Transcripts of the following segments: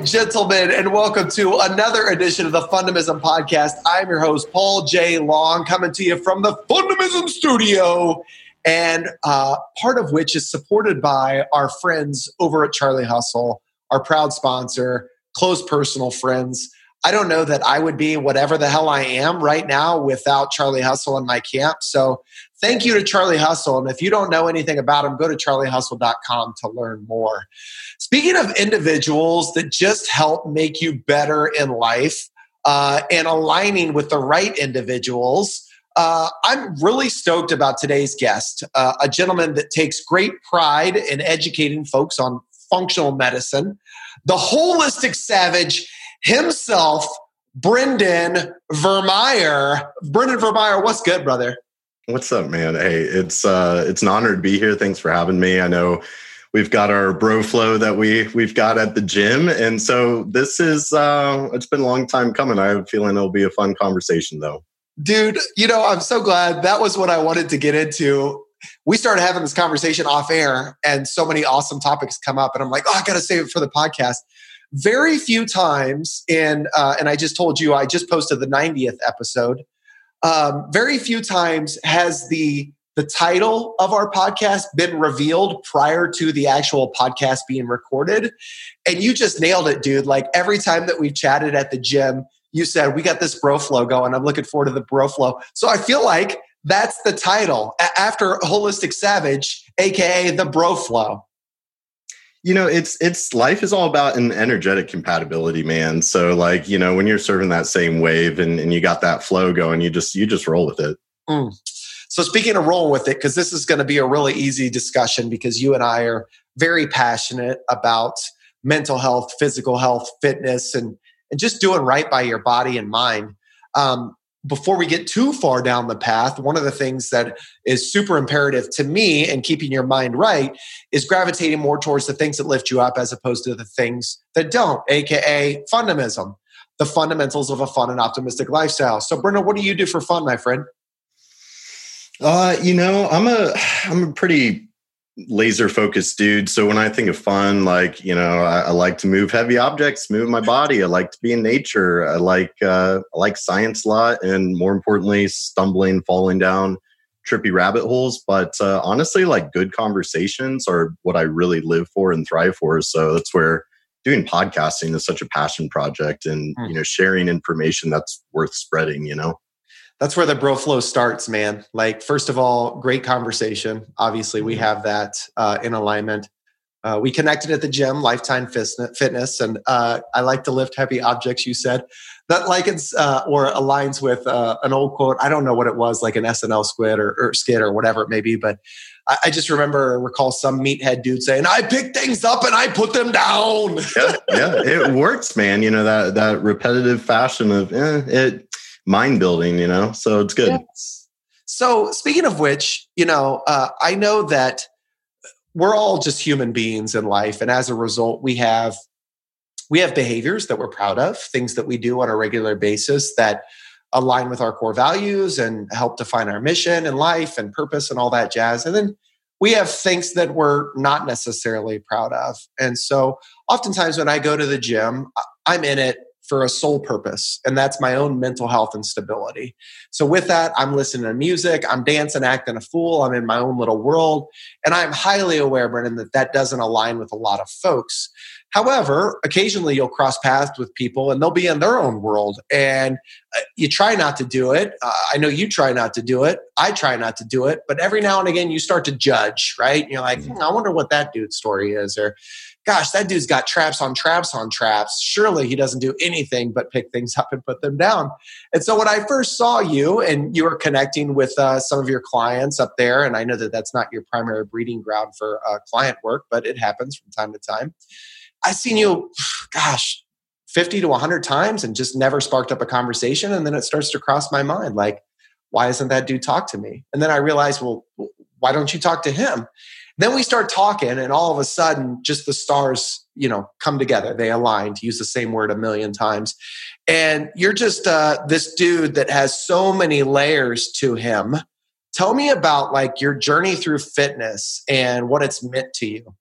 and gentlemen, and welcome to another edition of the Fundamism Podcast. I'm your host, Paul J. Long, coming to you from the Fundamism Studio, and uh, part of which is supported by our friends over at Charlie Hustle, our proud sponsor, close personal friends. I don't know that I would be whatever the hell I am right now without Charlie Hustle in my camp. So thank you to Charlie Hustle. And if you don't know anything about him, go to charliehustle.com to learn more. Speaking of individuals that just help make you better in life uh, and aligning with the right individuals, uh, I'm really stoked about today's guest, uh, a gentleman that takes great pride in educating folks on functional medicine, the holistic savage himself, Brendan Vermeire. Brendan Vermeire, what's good, brother? What's up, man? Hey, it's uh it's an honor to be here. Thanks for having me. I know we've got our bro flow that we we've got at the gym and so this is uh it's been a long time coming i have a feeling it'll be a fun conversation though dude you know i'm so glad that was what i wanted to get into we started having this conversation off air and so many awesome topics come up and i'm like oh i gotta save it for the podcast very few times in uh, and i just told you i just posted the 90th episode um, very few times has the the title of our podcast been revealed prior to the actual podcast being recorded. And you just nailed it dude. Like every time that we've chatted at the gym you said we got this bro flow going. I'm looking forward to the bro flow. So i feel like that's the title after holistic savage aka the bro flow you know it's it's life is all about an energetic compatibility man. So like you know when you're serving that same wave and, and you got that flow going you just you just roll with it. Mm. so speaking of rolling with it because this is going to be a really easy discussion because you and i are very passionate about mental health physical health fitness and and just doing right by your body and mind. Um, before we get too far down the path, one of the things that is super imperative to me and keeping your mind right is gravitating more towards the things that lift you up as opposed to the things that don't, aka fundamism, the fundamentals of a fun and optimistic lifestyle. So, Brendan, what do you do for fun, my friend? Uh, you know, I'm a I'm a pretty laser focused dude. So when I think of fun, like, you know, I, I, like to move heavy objects, move my body. I like to be in nature. I like, uh, I like science a lot. And more importantly, stumbling, falling down trippy rabbit holes. But uh, honestly, like good conversations are what I really live for and thrive for. So that's where doing podcasting is such a passion project and, mm. you know, sharing information that's worth spreading, you know? That's where the bro flow starts, man. Like, first of all, great conversation. Obviously, we mm-hmm. have that uh, in alignment. Uh, we connected at the gym, Lifetime Fitness, and uh, I like to lift heavy objects. You said that likens uh, or aligns with uh, an old quote. I don't know what it was, like an SNL squid or, or skit or whatever it may be, but I, I just remember recall some meathead dude saying, "I pick things up and I put them down." yeah, yeah, it works, man. You know that that repetitive fashion of eh, it mind building, you know? So it's good. Yes. So, speaking of which, you know, uh, I know that we're all just human beings in life. And as a result, we have we have behaviors that we're proud of, things that we do on a regular basis that align with our core values and help define our mission and life and purpose and all that jazz. And then we have things that we're not necessarily proud of. And so oftentimes when I go to the gym, I'm in it for a sole purpose, and that's my own mental health and stability. So, with that, I'm listening to music, I'm dancing, acting a fool, I'm in my own little world, and I'm highly aware, Brendan, that that doesn't align with a lot of folks. However, occasionally you'll cross paths with people and they'll be in their own world, and uh, you try not to do it. Uh, I know you try not to do it. I try not to do it, but every now and again you start to judge, right? And you're like, mm-hmm. hmm, I wonder what that dude's story is, or gosh, that dude's got traps on traps on traps. Surely he doesn't do anything but pick things up and put them down. And so when I first saw you and you were connecting with uh, some of your clients up there, and I know that that's not your primary breeding ground for uh, client work, but it happens from time to time. I seen you, gosh, 50 to 100 times and just never sparked up a conversation. And then it starts to cross my mind like, why doesn't that dude talk to me? And then I realized, well, why don't you talk to him? Then we start talking, and all of a sudden, just the stars, you know, come together. They align, to use the same word a million times. And you're just uh, this dude that has so many layers to him. Tell me about like your journey through fitness and what it's meant to you.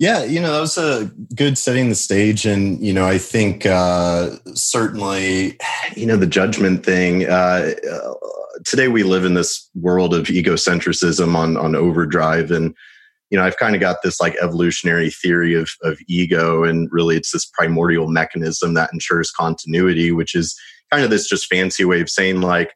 Yeah, you know, that was a good setting the stage. And, you know, I think uh, certainly, you know, the judgment thing. Uh, uh, today we live in this world of egocentrism on, on overdrive. And, you know, I've kind of got this like evolutionary theory of, of ego. And really, it's this primordial mechanism that ensures continuity, which is kind of this just fancy way of saying, like,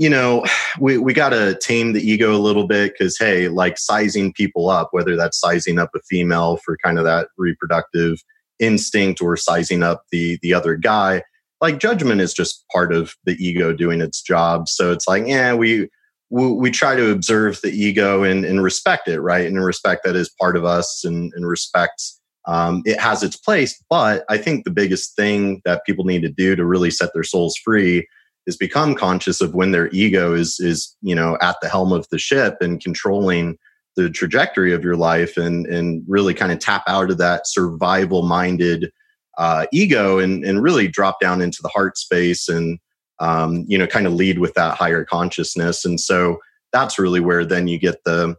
you know, we, we got to tame the ego a little bit because, hey, like sizing people up, whether that's sizing up a female for kind of that reproductive instinct or sizing up the the other guy, like judgment is just part of the ego doing its job. So it's like, yeah, we we, we try to observe the ego and, and respect it, right? And respect that is part of us and, and respect um, it has its place. But I think the biggest thing that people need to do to really set their souls free is become conscious of when their ego is is you know at the helm of the ship and controlling the trajectory of your life and and really kind of tap out of that survival minded uh, ego and and really drop down into the heart space and um, you know kind of lead with that higher consciousness and so that's really where then you get the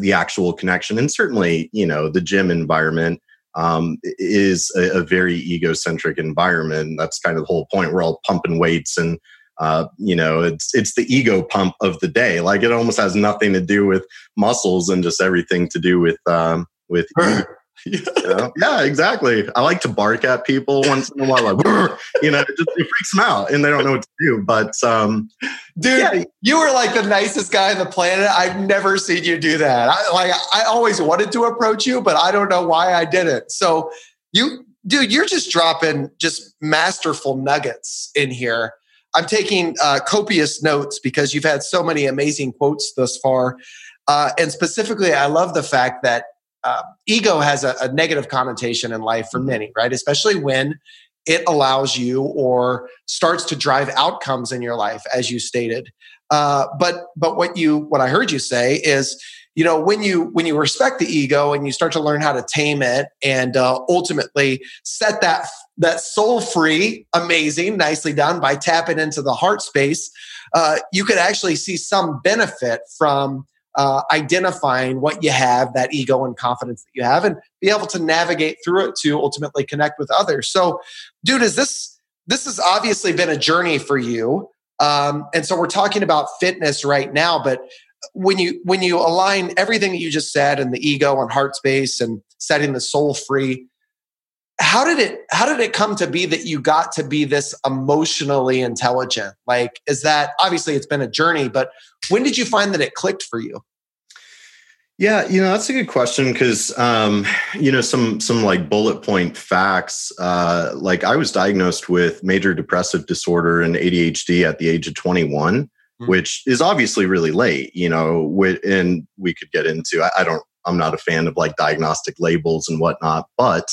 the actual connection and certainly you know the gym environment um, is a, a, very egocentric environment. That's kind of the whole point. We're all pumping weights and uh, you know, it's it's the ego pump of the day. Like it almost has nothing to do with muscles and just everything to do with um, with. yeah. You know? yeah, exactly. I like to bark at people once in a while, like you know, it just it freaks them out and they don't know what to do. But um, dude, yeah. you were like the nicest guy on the planet. I've never seen you do that. I like I always wanted to approach you, but I don't know why I didn't. So you, dude, you're just dropping just masterful nuggets in here I'm taking uh, copious notes because you've had so many amazing quotes thus far. Uh, and specifically, I love the fact that uh, ego has a, a, negative connotation in life for many, right? Especially when it allows you or starts to drive outcomes in your life, as you stated. Uh, but but what you what I heard you say is you know when you when you respect the ego and you start to learn how to tame it and uh, ultimately set that that soul free amazing nicely done by tapping into the heart space uh, you could actually see some benefit from uh, identifying what you have that ego and confidence that you have and be able to navigate through it to ultimately connect with others. So dude is this this has obviously been a journey for you um, and so we're talking about fitness right now but when you when you align everything that you just said and the ego and heart space and setting the soul free how did it how did it come to be that you got to be this emotionally intelligent like is that obviously it's been a journey but when did you find that it clicked for you yeah you know that's a good question because um, you know some some like bullet point facts uh, like i was diagnosed with major depressive disorder and adhd at the age of 21 mm-hmm. which is obviously really late, you know, and we could get into, I, I don't, I'm not a fan of like diagnostic labels and whatnot, but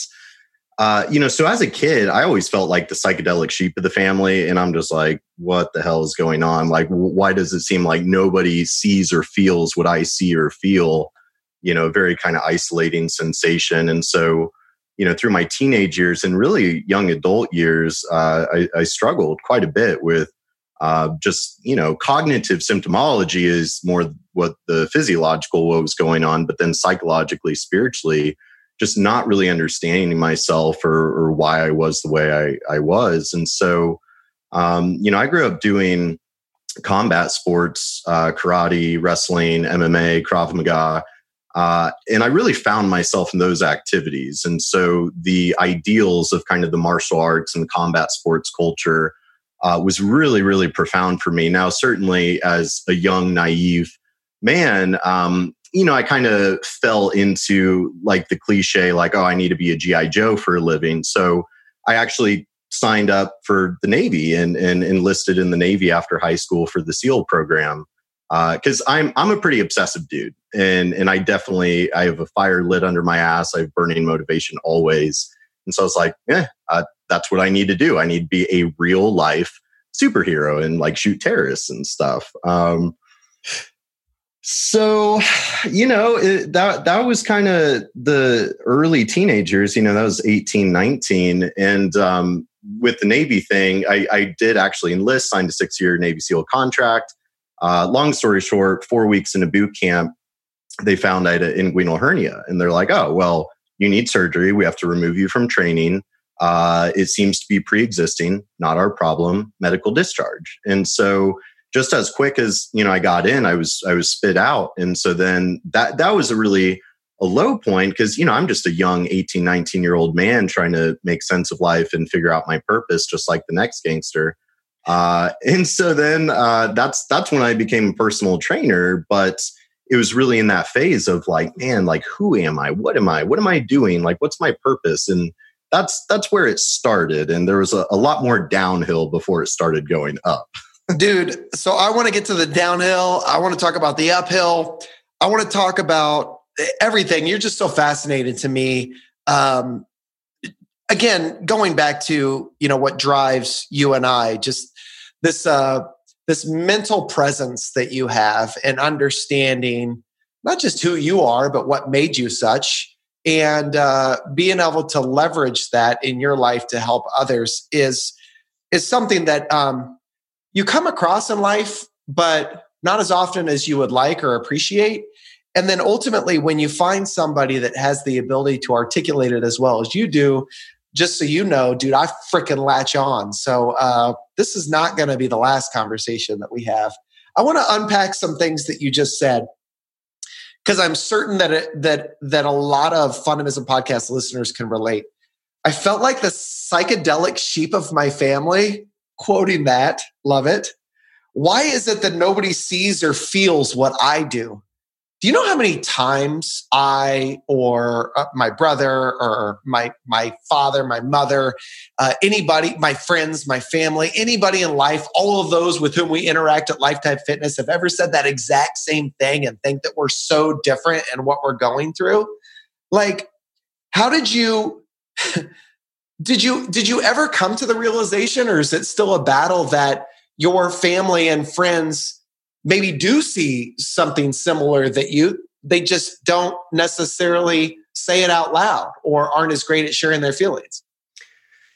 uh, you know, so as a kid, I always felt like the psychedelic sheep of the family. And I'm just like, what the hell is going on? Like, why does it seem like nobody sees or feels what I see or feel? You know, very kind of isolating sensation. And so, you know, through my teenage years and really young adult years, uh, I, I struggled quite a bit with uh, just you know cognitive symptomology is more what the physiological what was going on but then psychologically spiritually just not really understanding myself or, or why i was the way i, I was and so um, you know i grew up doing combat sports uh, karate wrestling mma krav maga uh, and I really found myself in those activities. And so the ideals of kind of the martial arts and combat sports culture uh, was really, really profound for me. Now, certainly as a young, naive man, um, you know, I kind of fell into like the cliche, like, oh, I need to be a GI Joe for a living. So I actually signed up for the Navy and, and enlisted in the Navy after high school for the SEAL program. Because uh, I'm I'm a pretty obsessive dude, and and I definitely I have a fire lit under my ass. I have burning motivation always, and so I was like, yeah, uh, that's what I need to do. I need to be a real life superhero and like shoot terrorists and stuff. Um, so, you know, it, that that was kind of the early teenagers. You know, that was 18, 19. And um, with the Navy thing, I, I did actually enlist, signed a six year Navy SEAL contract. Uh, long story short, four weeks in a boot camp, they found I had an inguinal hernia. And they're like, oh, well, you need surgery. We have to remove you from training. Uh, it seems to be pre-existing, not our problem. Medical discharge, and so just as quick as you know, I got in, I was I was spit out, and so then that that was a really a low point because you know i'm just a young 18 19 year old man trying to make sense of life and figure out my purpose just like the next gangster. Uh, and so then uh, that's that's when i became a personal trainer but it was really in that phase of like man like who am i? What am i? What am i doing? Like what's my purpose? And that's that's where it started. And there was a, a lot more downhill before it started going up dude so i want to get to the downhill i want to talk about the uphill i want to talk about everything. You're just so fascinating to me. Um, again, going back to you know what drives you and I, just this uh, this mental presence that you have and understanding not just who you are, but what made you such, and uh, being able to leverage that in your life to help others is is something that um, you come across in life, but not as often as you would like or appreciate. And then ultimately, when you find somebody that has the ability to articulate it as well as you do, just so you know, dude, I freaking latch on. So uh, this is not going to be the last conversation that we have. I want to unpack some things that you just said because I'm certain that it, that that a lot of Fundamism podcast listeners can relate. I felt like the psychedelic sheep of my family, quoting that, love it. Why is it that nobody sees or feels what I do? do you know how many times I or uh, my brother or my my father, my mother, uh, anybody, my friends, my family, anybody in life, all of those with whom we interact at Lifetime Fitness have ever said that exact same thing and think that we're so different and what we're going through? Like, how did you? did you did you ever come to the realization or is it still a battle that your family and friends maybe do see something similar that you they just don't necessarily say it out loud or aren't as great at sharing their feelings?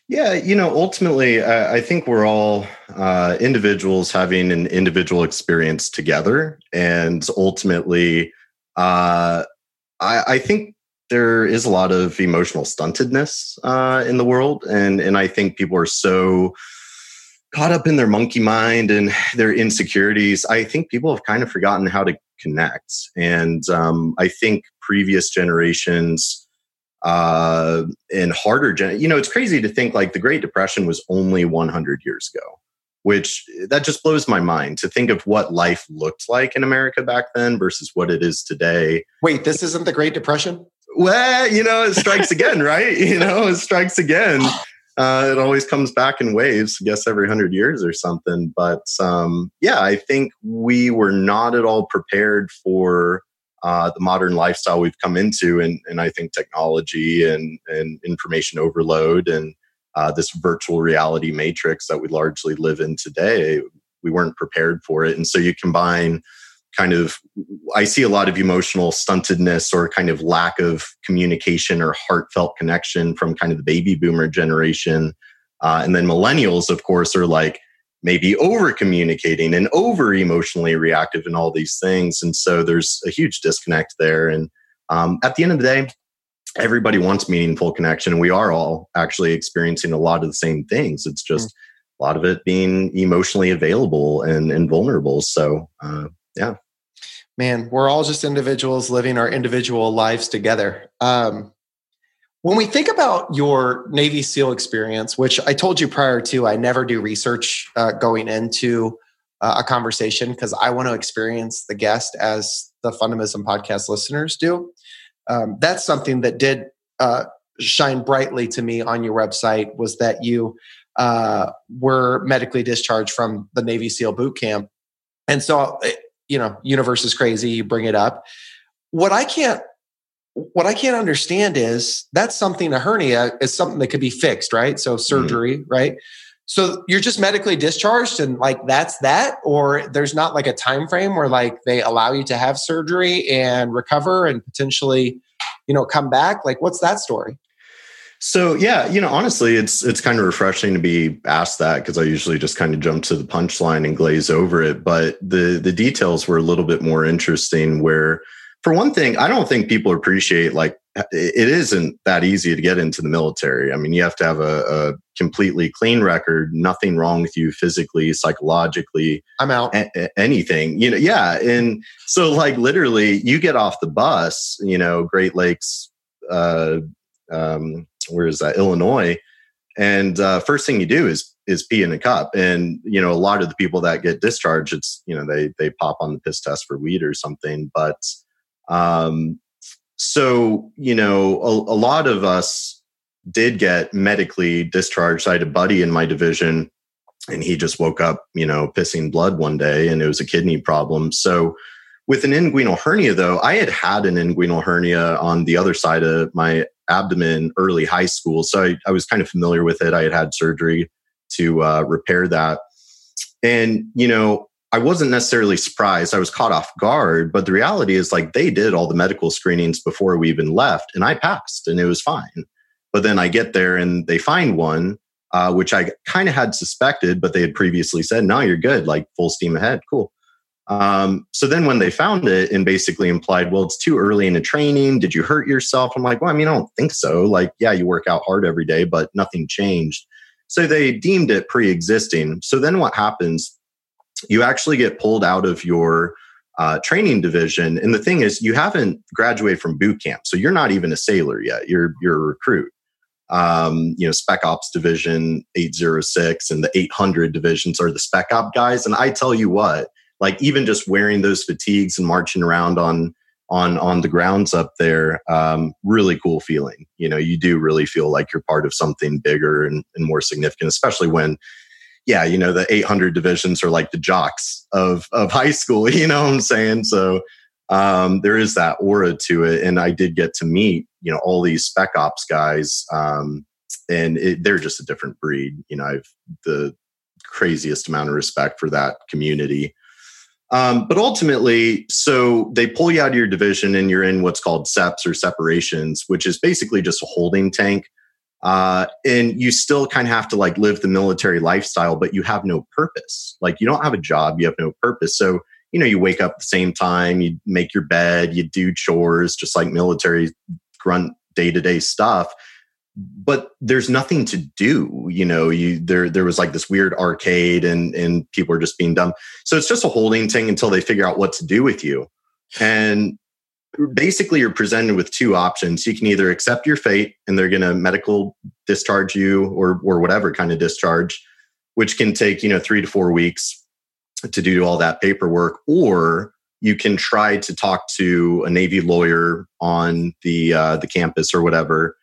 Yeah you know ultimately i, I think we're all uh, individuals having an individual experience together. And ultimately uh, I, I, think there is a lot of emotional stuntedness uh, in the world and and i think people are so caught up in their monkey mind and their insecurities, I think people have kind of forgotten how to connect. And um, I think previous generations uh, and harder, gen- you know, it's crazy to think like the Great Depression was only 100 years ago, which that just blows my mind to think of what life looked like in America back then versus what it is today. Wait, this isn't the Great Depression? Well, you know, it strikes again, right? You know, it strikes again. uh, it always comes back in waves, I guess every hundred years or something. But um, yeah, I think we were not at all prepared for uh, the modern lifestyle we've come into, and, and I think technology and, and information overload and uh, this virtual reality matrix that we largely live in today, we weren't prepared for it. And so you combine kind of i see a lot of emotional stuntedness or kind of lack of communication or heartfelt connection from kind of the baby boomer generation. Uh, and then millennials of course are like maybe over communicating and over emotionally reactive and all these things. And so there's a huge disconnect there. And um, at the end of the day everybody wants meaningful connection. And we are all actually experiencing a lot of the same things. It's just mm. a lot of it being emotionally available and, and vulnerable. So uh, yeah man, we're all just individuals living our individual lives together. Um, when we think about your Navy SEAL experience, which I told you prior to, I never do research uh, going into uh, a conversation because I want to experience the guest as the Fundamism podcast listeners do. Um, that's something that did uh, shine brightly to me on your website was that you uh, were medically discharged from the Navy SEAL boot camp. And so you know, universe is crazy, you bring it up. What I can't what I can't understand is that's something a hernia is something that could be fixed, right? So mm-hmm. surgery, mm-hmm. right? So you're just medically discharged and like that's that or there's not like a time frame where like they allow you to have surgery and recover and potentially you know come back like what's that story so yeah, you know, honestly, it's it's kind of refreshing to be asked that because I usually just kind of jump to the punchline and glaze over it. But the the details were a little bit more interesting. Where, for one thing, I don't think people appreciate like it isn't that easy to get into the military. I mean, you have to have a, a completely clean record, nothing wrong with you physically, psychologically. I'm out. A- anything, you know, yeah. And so, like, literally, you get off the bus, you know, Great Lakes, uh, um, where is that, Illinois, and uh, first thing you do is is pee in a cup. And you know, a lot of the people that get discharged, it's you know, they they pop on the piss test for weed or something, but um so you know a, a, lot of us did get medically discharged. I had a buddy in my division and he just woke up you know pissing blood one day and it was a kidney problem. So with an inguinal hernia though i had had an inguinal hernia on the other side of my abdomen early high school so i, I was kind of familiar with it i had had surgery to uh, repair that and you know I wasn't necessarily surprised. I was caught off guard, but the reality is like they did all the medical screenings before we even left and I passed and it was fine. But then I get there and they find one, uh, which I kind of had suspected, but they had previously said, no, you're good, like full steam ahead. Cool. Um, so then when they found it and basically implied, well, it's too early in the training. Did you hurt yourself? I'm like, well, I mean, I don't think so. Like, yeah, you work out hard every day, but nothing changed. So they deemed it pre existing. So then what happens? you actually get pulled out of your uh, training division. And the thing is, you haven't graduated from boot camp, so you're not even a sailor yet. You're you're a recruit. Um, you know, Spec Ops Division 806 and the 800 divisions are the Spec Op guys. And I tell you what, like even just wearing those fatigues and marching around on on on the grounds up there, um, really cool feeling. You know, you do really feel like you're part of something bigger and, and more significant, especially when yeah, you know, the 800 divisions are like the jocks of of high school. You know what I'm saying? So um, there is that aura to it, and I did get to meet you know all these spec ops guys, um, and it, they're just a different breed. You know, I've the craziest amount of respect for that community. Um, but ultimately, so they pull you out of your division and you're in what's called SEPs or separations, which is basically just a holding tank uh, and you still kind of have to like live the military lifestyle, but you have no purpose. Like you don't have a job, you have no purpose. So, you know, you wake up at the same time, you make your bed, you do chores, just like military grunt day to day stuff. But there's nothing to do, you know. You there there was like this weird arcade, and and people are just being dumb. So it's just a holding thing until they figure out what to do with you. And basically you're presented with two options. You can either accept your fate and they're going to medical discharge you or or whatever kind of discharge, which can take, you know, 3 to 4 weeks to do all that paperwork or you can try to talk to a navy lawyer on the uh, the campus or whatever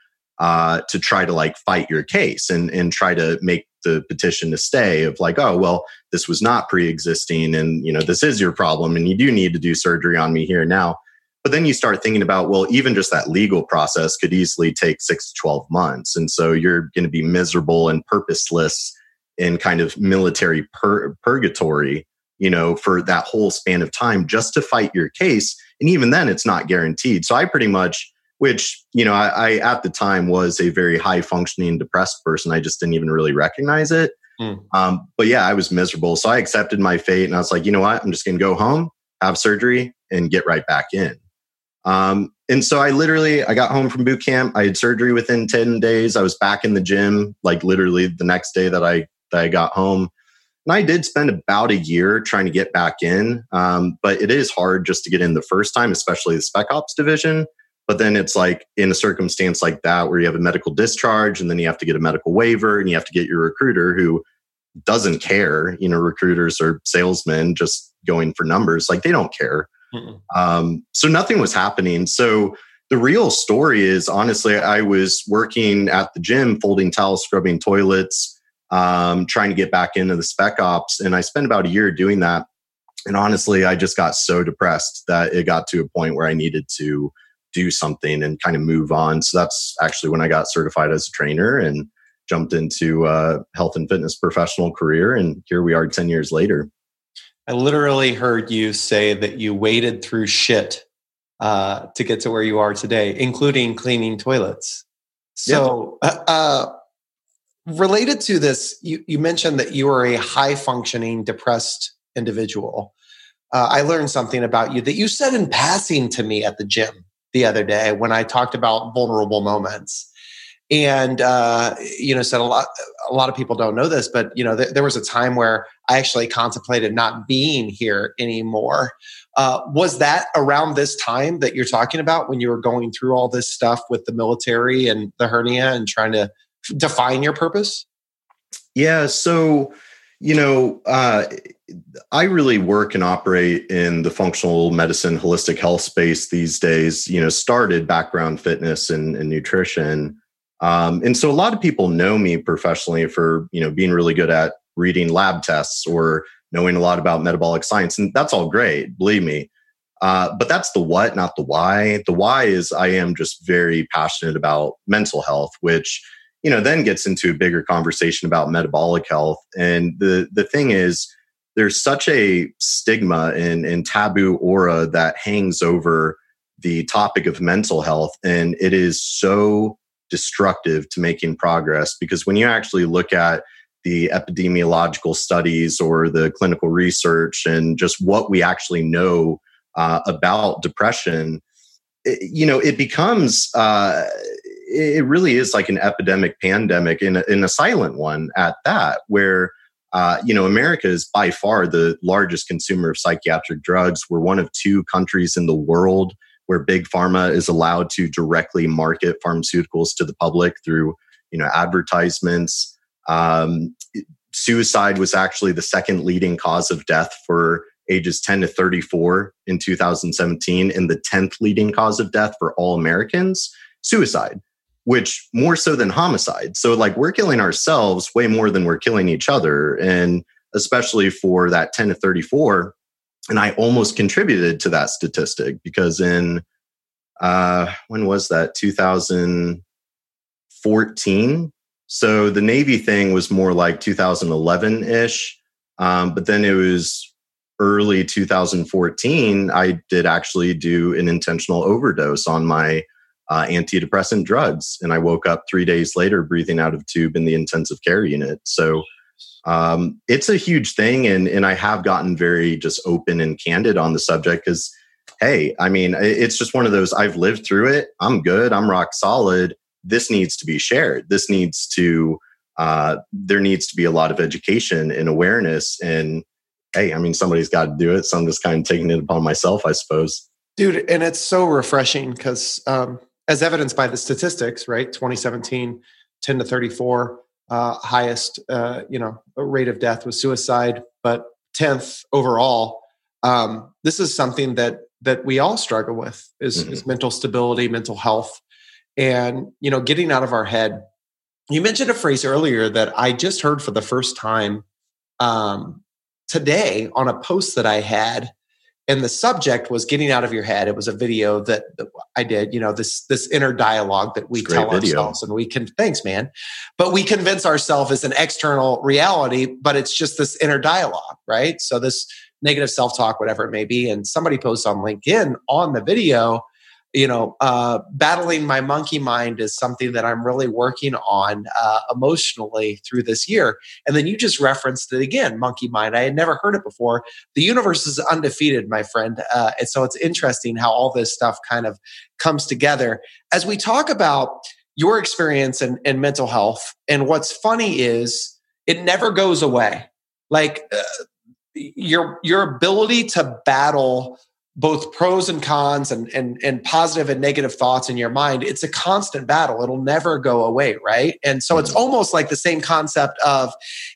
uh, to try to like fight your case and and try to make the petition to stay of like oh well this was not pre-existing and you know this is your problem and you do need to do surgery on me here now but then you start thinking about, well, even just that legal process could easily take six to 12 months. And so you're going to be miserable and purposeless in kind of military pur- purgatory, you know, for that whole span of time just to fight your case. And even then, it's not guaranteed. So I pretty much, which, you know, I, I at the time was a very high functioning depressed person. I just didn't even really recognize it. Mm. Um, but yeah, I was miserable. So I accepted my fate and I was like, you know what? I'm just going to go home, have surgery, and get right back in. Um, and so I literally, I got home from boot camp. I had surgery within 10 days. I was back in the gym, like literally the next day that I, that I got home. And I did spend about a year trying to get back in. Um, but it is hard just to get in the first time, especially the spec ops division. But then it's like in a circumstance like that where you have a medical discharge and then you have to get a medical waiver and you have to get your recruiter who doesn't care. You know, recruiters are salesmen just going for numbers. Like they don't care. Um, so nothing was happening. So the real story is honestly, I was working at the gym, folding towels, scrubbing toilets, um, trying to get back into the spec ops. And I spent about a year doing that. And honestly, I just got so depressed that it got to a point where I needed to do something and kind of move on. So that's actually when I got certified as a trainer and jumped into a health and fitness professional career. And here we are 10 years later. I literally heard you say that you waded through shit uh, to get to where you are today, including cleaning toilets. So, uh, uh, related to this, you, you, mentioned that you were a high functioning, depressed individual. Uh, I learned something about you that you said in passing to me at the gym. The other day when I talked about vulnerable moments. And uh, you know, said a lot. A lot of people don't know this, but you know, th- there was a time where I actually contemplated not being here anymore. Uh, was that around this time that you're talking about when you were going through all this stuff with the military and the hernia and trying to define your purpose? Yeah. So, you know, uh, I really work and operate in the functional medicine, holistic health space these days. You know, started background fitness and, and nutrition. Um, and so a lot of people know me professionally for, you know, being really good at reading lab tests or knowing a lot about metabolic science. And that's all great, believe me. Uh, but that's the what, not the why. The why is I am just very passionate about mental health, which you know then gets into a bigger conversation about metabolic health. And the the thing is, there's such a stigma and, and taboo aura that hangs over the topic of mental health, and it is so destructive to making progress because when you actually look at the epidemiological studies or the clinical research and just what we actually know uh, about depression, it, you know, it becomes, uh, it really is like an epidemic pandemic in a, a silent one at that, where, uh, you know, America is by far the largest consumer of psychiatric drugs. We're one of two countries in the world where big pharma is allowed to directly market pharmaceuticals to the public through, you know, advertisements. Um, suicide was actually the second leading cause of death for ages 10 to 34 in 2017, and the 10th leading cause of death for all Americans, suicide, which more so than homicide. So, like, we're killing ourselves way more than we're killing each other. And especially for that 10 to 34. And I almost contributed to that statistic because in, uh, when was that? 2014 so the Navy thing was more like 2011 ish. Um, but then it was early 2014. I did actually do an intentional overdose on my uh, antidepressant drugs. And I woke up three days later breathing out of tube in the intensive care unit. So um, it's a huge thing. And, and I have gotten very just open and candid on the subject because, hey, I mean, it's just one of those I've lived through it. I'm good. I'm rock solid this needs to be shared. This needs to, uh, there needs to be a lot of education and awareness. And hey, I mean, somebody's got to do it. So I'm just kind of taking it upon myself, I suppose. Dude, and it's so refreshing because, um, as evidenced by the statistics, right? 2017, 10 to 34, uh, highest, uh, you know, rate of death was suicide, but 10th overall. Um, this is something that that we all struggle with is, mm-hmm. is mental stability, mental health and you know getting out of our head you mentioned a phrase earlier that i just heard for the first time um, today on a post that i had and the subject was getting out of your head. It was a video that, i did you know this this inner dialogue that we tell video. ourselves and we can thanks man. But we convince ourselves as an external reality but it's just this inner dialogue right? So this negative self-talk whatever it may be and somebody posts on linkedin on the video you know, uh, battling my monkey mind is something that I'm really working on uh, emotionally through this year. And then you just referenced it again, monkey mind. I had never heard it before. The universe is undefeated, my friend. Uh, and so it's interesting how all this stuff kind of comes together. As we talk about your experience in, in mental health, and what's funny is it never goes away. Like uh, your your ability to battle both pros and cons and, and and positive and negative thoughts in your mind it's a constant battle. It'll never go away right? And so it's mm-hmm. almost like the same concept of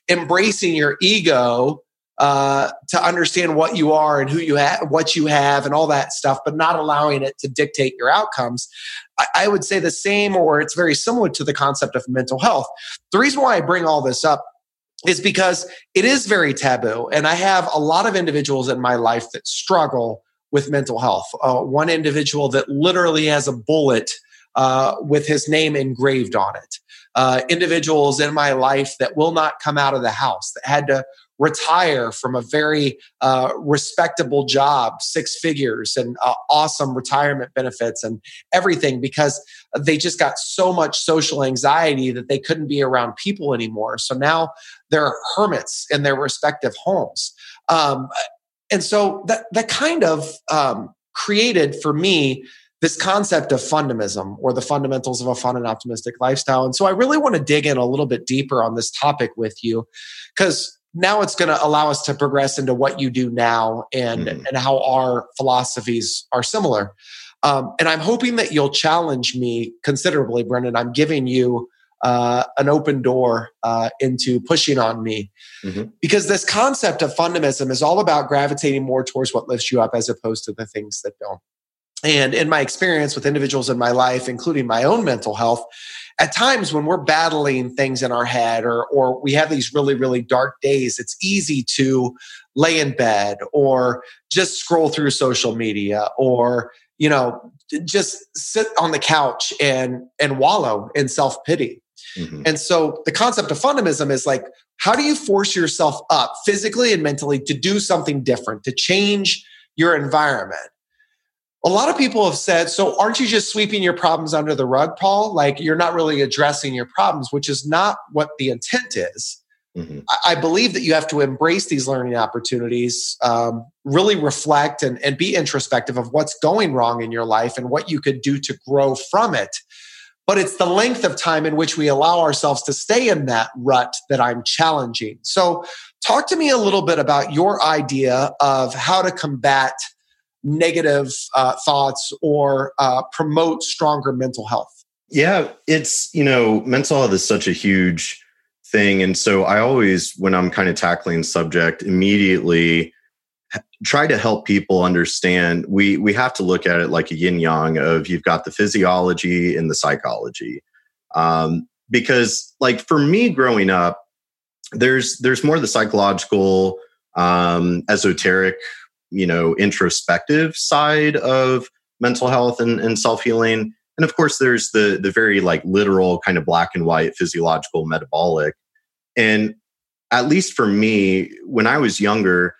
embracing your ego uh, to understand what you are and who you have what you have and all that stuff but not allowing it to dictate your outcomes. I, I would say the same or it's very similar to the concept of mental health. The reason why i bring all this up is because it is very taboo and i have a lot of individuals in my life that struggle with mental health. Uh, one individual that literally has a bullet uh, with his name engraved on it. Uh, individuals in my life that will not come out of the house, that had to retire from a very uh, respectable job, six figures, and uh, awesome retirement benefits and everything because they just got so much social anxiety that they couldn't be around people anymore. So now they're hermits in their respective homes. Um, and so that that kind of um, created for me this concept of fundamism or the fundamentals of a fun and optimistic lifestyle. And so I really want to dig in a little bit deeper on this topic with you because now it's going to allow us to progress into what you do now and, mm-hmm. and how our philosophies are similar. Um, and I'm hoping that you'll challenge me considerably, Brendan. I'm giving you uh, an open door uh, into pushing on me. Mm-hmm. Because this concept of fundamism is all about gravitating more towards what lifts you up as opposed to the things that don't. And in my experience with individuals in my life, including my own mental health, at times when we're battling things in our head or, or we have these really, really dark days, it's easy to lay in bed or just scroll through social media or, you know, just sit on the couch and, and wallow in self pity. Mm-hmm. And so the concept of fundamism is like, how do you force yourself up physically and mentally to do something different, to change your environment? A lot of people have said, so aren't you just sweeping your problems under the rug, Paul? Like you're not really addressing your problems, which is not what the intent is. Mm-hmm. I believe that you have to embrace these learning opportunities, um, really reflect and, and be introspective of what's going wrong in your life and what you could do to grow from it but it's the length of time in which we allow ourselves to stay in that rut that I'm challenging. So, talk to me a little bit about your idea of how to combat negative uh, thoughts or uh, promote stronger mental health. Yeah, it's, you know, mental health is such a huge thing. And so I always, when I'm kind of tackling subject, immediately try to help people understand we we have to look at it like a yin yang of you've got the physiology and the psychology. Um, because like for me growing up there's there's more the psychological um, esoteric you know introspective side of mental health and, and self-healing. And of course there's the the very like literal kind of black and white physiological metabolic. And at least for me when i was younger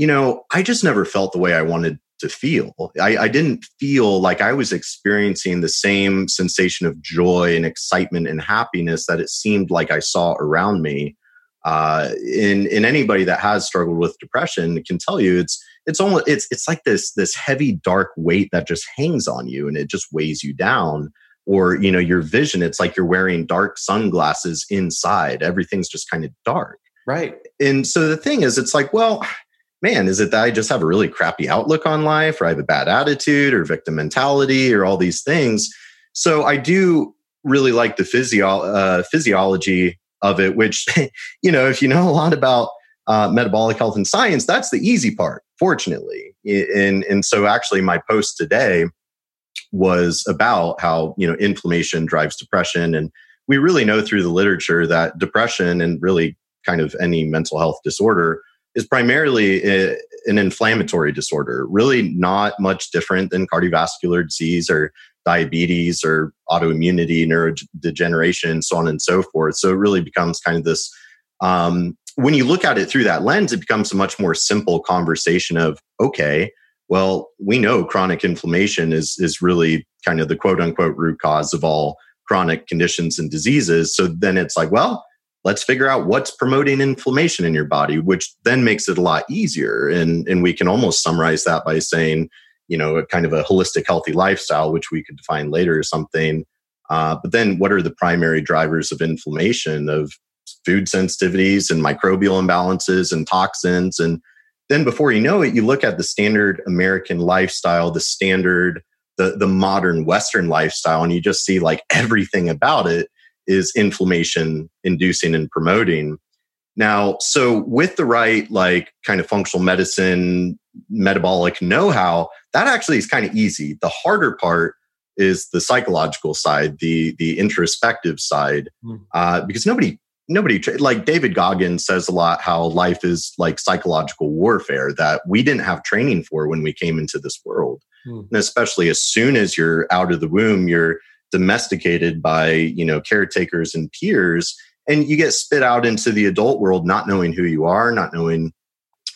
you know, I just never felt the way I wanted to feel. I, I, didn't feel like I was experiencing the same sensation of joy and excitement and happiness that it seemed like I saw around me. Uh, in in anybody that has struggled with depression can tell you it's it's almost it's it's like this this heavy dark weight that just hangs on you and it just weighs you down. Or you know your vision, it's like you're wearing dark sunglasses inside. Everything's just kind of dark. Right. And so the thing is, it's like, well, man, is it that I just have a really crappy outlook on life or I have a bad attitude or victim mentality or all these things? So I do really like the physio- uh, physiology of it, which, you know, if you know a lot about uh, metabolic health and science, that's the easy part, fortunately. And, and so actually my post today was about how, you know, inflammation drives depression. And we really know through the literature that depression and really kind of any mental health disorder is primarily a, an inflammatory disorder, really not much different than cardiovascular disease or diabetes or autoimmunity, neurodegeneration, so on and so forth. So it really becomes kind of this. Um, when you look at it through that lens, it becomes a much more simple conversation of okay, well, we know chronic inflammation is is really kind of the quote unquote root cause of all chronic conditions and diseases. So then it's like, well, let's figure out what's promoting inflammation in your body which then makes it a lot easier. And and we can almost summarize that by saying you know a kind of a holistic healthy lifestyle which we could define later or something uh, but then what are the primary drivers of inflammation of food sensitivities and microbial imbalances and toxins? And then before you know it you look at the standard american lifestyle the standard the, the modern western lifestyle and you just see like everything about it is inflammation inducing and promoting. Now, so with the right, like kind of functional medicine, metabolic know how, that actually is kind of easy. The harder part is the psychological side, the the introspective side, mm. uh, because nobody nobody like David Goggins says a lot how life is like psychological warfare that we didn't have training for when we came into this world, mm. and especially as soon as you're out of the womb, you're domesticated by you know caretakers and peers and you get spit out into the adult world not knowing who you are not knowing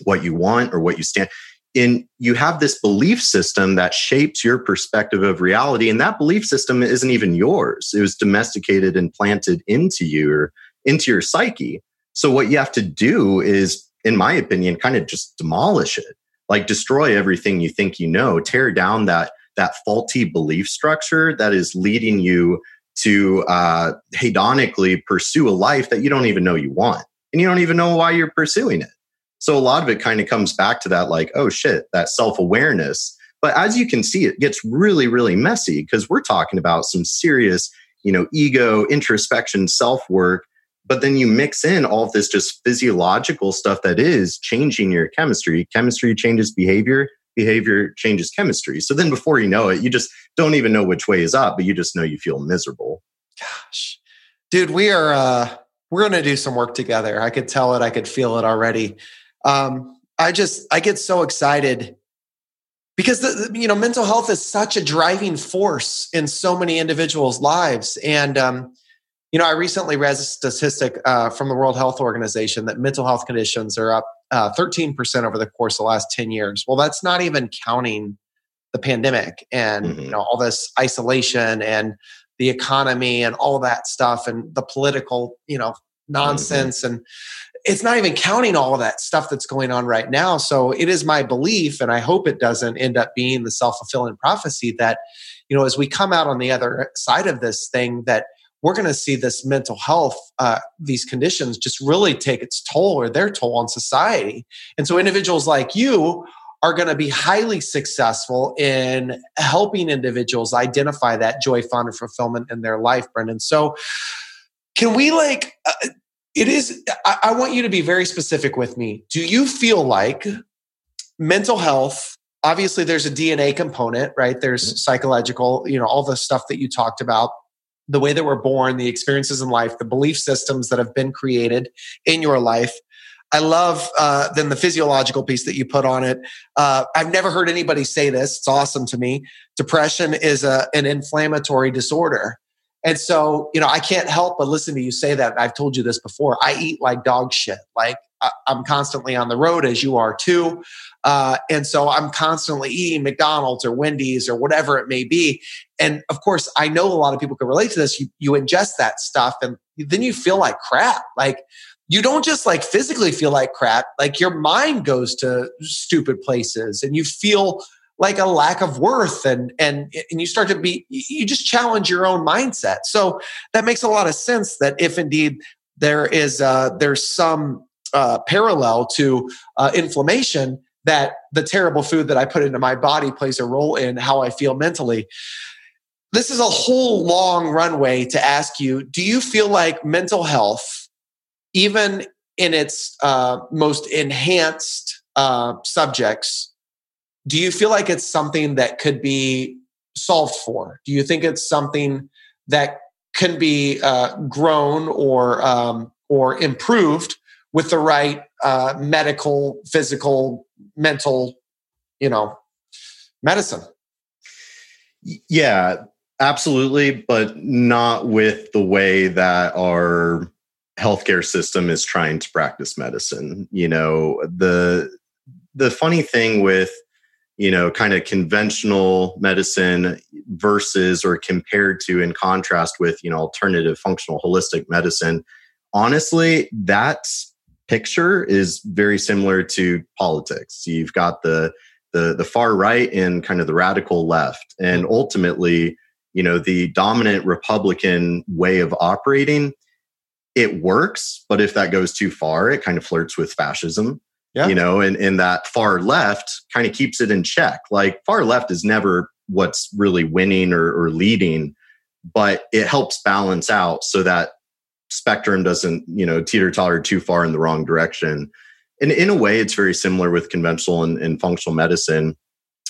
what you want or what you stand in you have this belief system that shapes your perspective of reality and that belief system isn't even yours. It was domesticated and planted into you or into your psyche. So what you have to do is in my opinion kind of just demolish it. Like destroy everything you think you know tear down that that faulty belief structure that is leading you to uh, hedonically pursue a life that you don't even know you want and you don't even know why you're pursuing it. So a lot of it kind of comes back to that, like, oh shit, that self awareness. But as you can see, it gets really, really messy because we're talking about some serious, you know, ego, introspection, self work. But then you mix in all of this just physiological stuff that is changing your chemistry. Chemistry changes behavior, behavior changes chemistry. So then before you know it, you just don't even know which way is up, but you just know you feel miserable. Gosh. Dude, we are uh we're going to do some work together. I could tell it, I could feel it already. Um I just I get so excited because the, you know mental health is such a driving force in so many individuals' lives and um you know, I recently read a statistic uh, from the World Health Organization that mental health conditions are up uh, 13% over the course of the last 10 years. Well, that's not even counting the pandemic and mm-hmm. you know all this isolation and the economy and all that stuff and the political you know nonsense mm-hmm. and it's not even counting all of that stuff that's going on right now so it is my belief and i hope it doesn't end up being the self-fulfilling prophecy that you know as we come out on the other side of this thing that we're going to see this mental health, uh, these conditions just really take its toll or their toll on society. And so individuals like you are going to be highly successful in helping individuals identify that joy, fun, and fulfillment in their life, Brendan. So, can we like, uh, it is, I, I want you to be very specific with me. Do you feel like mental health obviously there's a DNA component, right? There's mm-hmm. psychological, you know, all the stuff that you talked about the way that we're born, the experiences in life, the belief systems that have been created in your life. I love uh, then the physiological piece that you put on it. Uh, I've never heard anybody say this. It's awesome to me. Depression is a, an inflammatory disorder. And so, you know, I can't help but listen to you say that. I've told you this before. I eat like dog shit. Like I'm constantly on the road, as you are too. Uh, and so I'm constantly eating McDonald's or Wendy's or whatever it may be. And of course, I know a lot of people can relate to this. You, you ingest that stuff and then you feel like crap. Like you don't just like physically feel like crap, like your mind goes to stupid places and you feel like a lack of worth and and and you start to be you just challenge your own mindset so that makes a lot of sense that if indeed there is uh there's some uh, parallel to uh, inflammation that the terrible food that I put into my body plays a role in how I feel mentally. This is a whole long runway to ask you do you feel like mental health, even in its uh, most enhanced uh, subjects, do you feel like it's something that could be solved for? Do you think it's something that can be uh, grown or um, or improved with the right uh, medical, physical, mental, you know, medicine. Yeah, absolutely, but not with the way that our healthcare system is trying to practice medicine. You know, the the funny thing with you know kind of conventional medicine versus or compared to in contrast with you know alternative functional holistic medicine honestly that's picture is very similar to politics. You've got the the the far right and kind of the radical left, and ultimately, you know, the dominant Republican way of operating. It works, but if that goes too far, it kind of flirts with fascism. Yeah. You know, and, and that far left kind of keeps it in check. Like far left is never what's really winning or, or leading, but it helps balance out so that spectrum doesn't you know teeter totter too far in the wrong direction. And in a way it's very similar with conventional and, and functional medicine.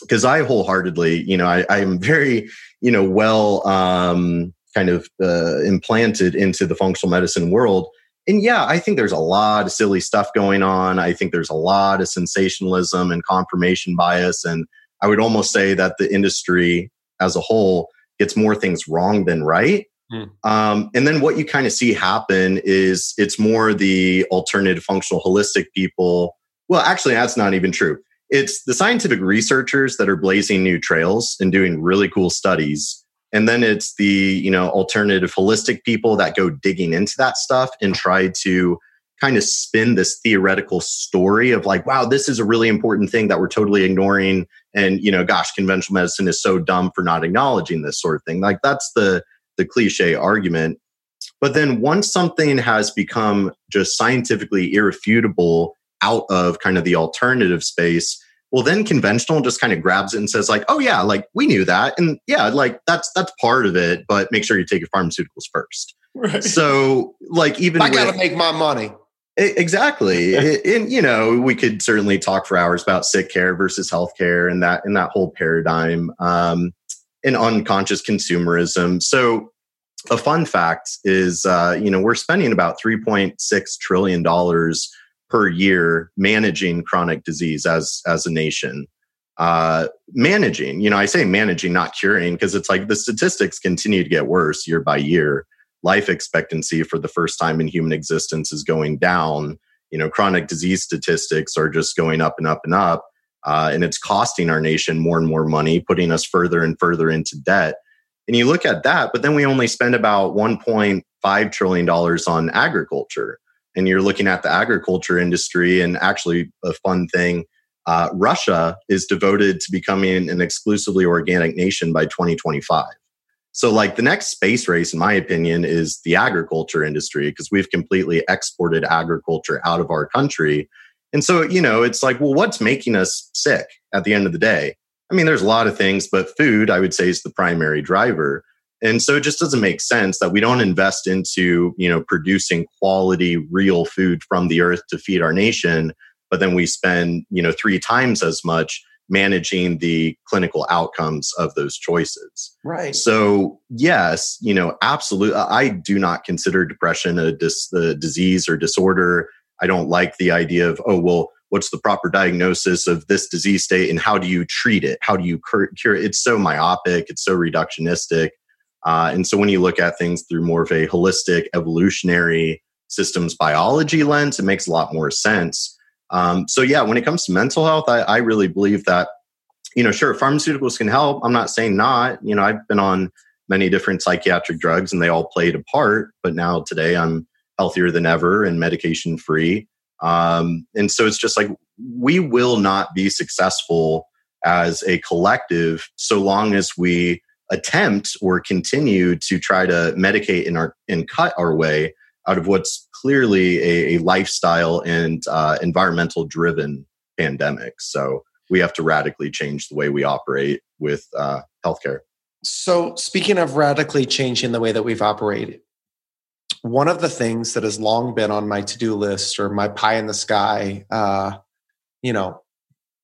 Because i wholeheartedly you know I, am very you know well um, kind of uh, implanted into the functional medicine world. And yeah i think there's a lot of silly stuff going on. I think there's a lot of sensationalism and confirmation bias. And i would almost say that the industry as a whole gets more things wrong than right Hmm. Um, and then what you kind of see happen is it's more the alternative functional holistic people. Well, actually, that's not even true. It's the scientific researchers that are blazing new trails and doing really cool studies. And then it's the, you know, alternative holistic people that go digging into that stuff and try to, kind of spin this theoretical story of like, wow, this is a really important thing that we're totally ignoring. And, you know, gosh, conventional medicine is so dumb for not acknowledging this sort of thing. Like that's the the cliche argument. But then once something has become just scientifically irrefutable out of kind of the alternative space, well then conventional just kind of grabs it and says like, "Oh yeah, like we knew that." And yeah, like that's that's part of it, but make sure you take your pharmaceuticals first. Right. So, like even I got to make my money. Exactly. and you know, we could certainly talk for hours about sick care versus healthcare and that and that whole paradigm um and unconscious consumerism. So a fun fact is uh, you know, we're spending about 3.6 trillion dollars per year managing chronic disease as as a nation. Uh, managing, you know, I say managing, not curing, because it's like the statistics continue to get worse year by year life expectancy for the first time in human existence is going down. You know, chronic disease statistics are just going up and up and up. Uh, and it's costing our nation more and more money, putting us further and further into debt. And you look at that, but then we only spend about $1.5 trillion on agriculture. And you're looking at the agriculture industry, and actually, a fun thing uh, Russia is devoted to becoming an exclusively organic nation by 2025. So, like the next space race, in my opinion, is the agriculture industry because we've completely exported agriculture out of our country. And so, you know, it's like, well, what's making us sick at the end of the day? I mean, there's a lot of things, but food, I would say, is the primary driver. And so it just doesn't make sense that we don't invest into, you know, producing quality, real food from the earth to feed our nation, but then we spend, you know, three times as much managing the clinical outcomes of those choices. Right. So, yes, you know, absolutely. I do not consider depression a, dis, a disease or disorder. I don't like the idea of, oh, well, what's the proper diagnosis of this disease state and how do you treat it? How do you cure it? It's so myopic, it's so reductionistic. Uh, and so when you look at things through more of a holistic, evolutionary systems biology lens, it makes a lot more sense. Um, so yeah, when it comes to mental health, I, I really believe that you know, sure, pharmaceuticals can help. I'm not saying not. You know, I've been on many different psychiatric drugs and they all played a part, but now today I'm healthier than ever and medication free. Um, and so it's just like we will not be successful as a collective so long as we attempt or continue to try to medicate in our and cut our way out of what's clearly a, a lifestyle and uh, environmental driven pandemic. So we have to radically change the way we operate with uh, healthcare. So, speaking of radically changing the way that we've operated, one of the things that has long been on my to do list or my pie in the sky, uh, you know,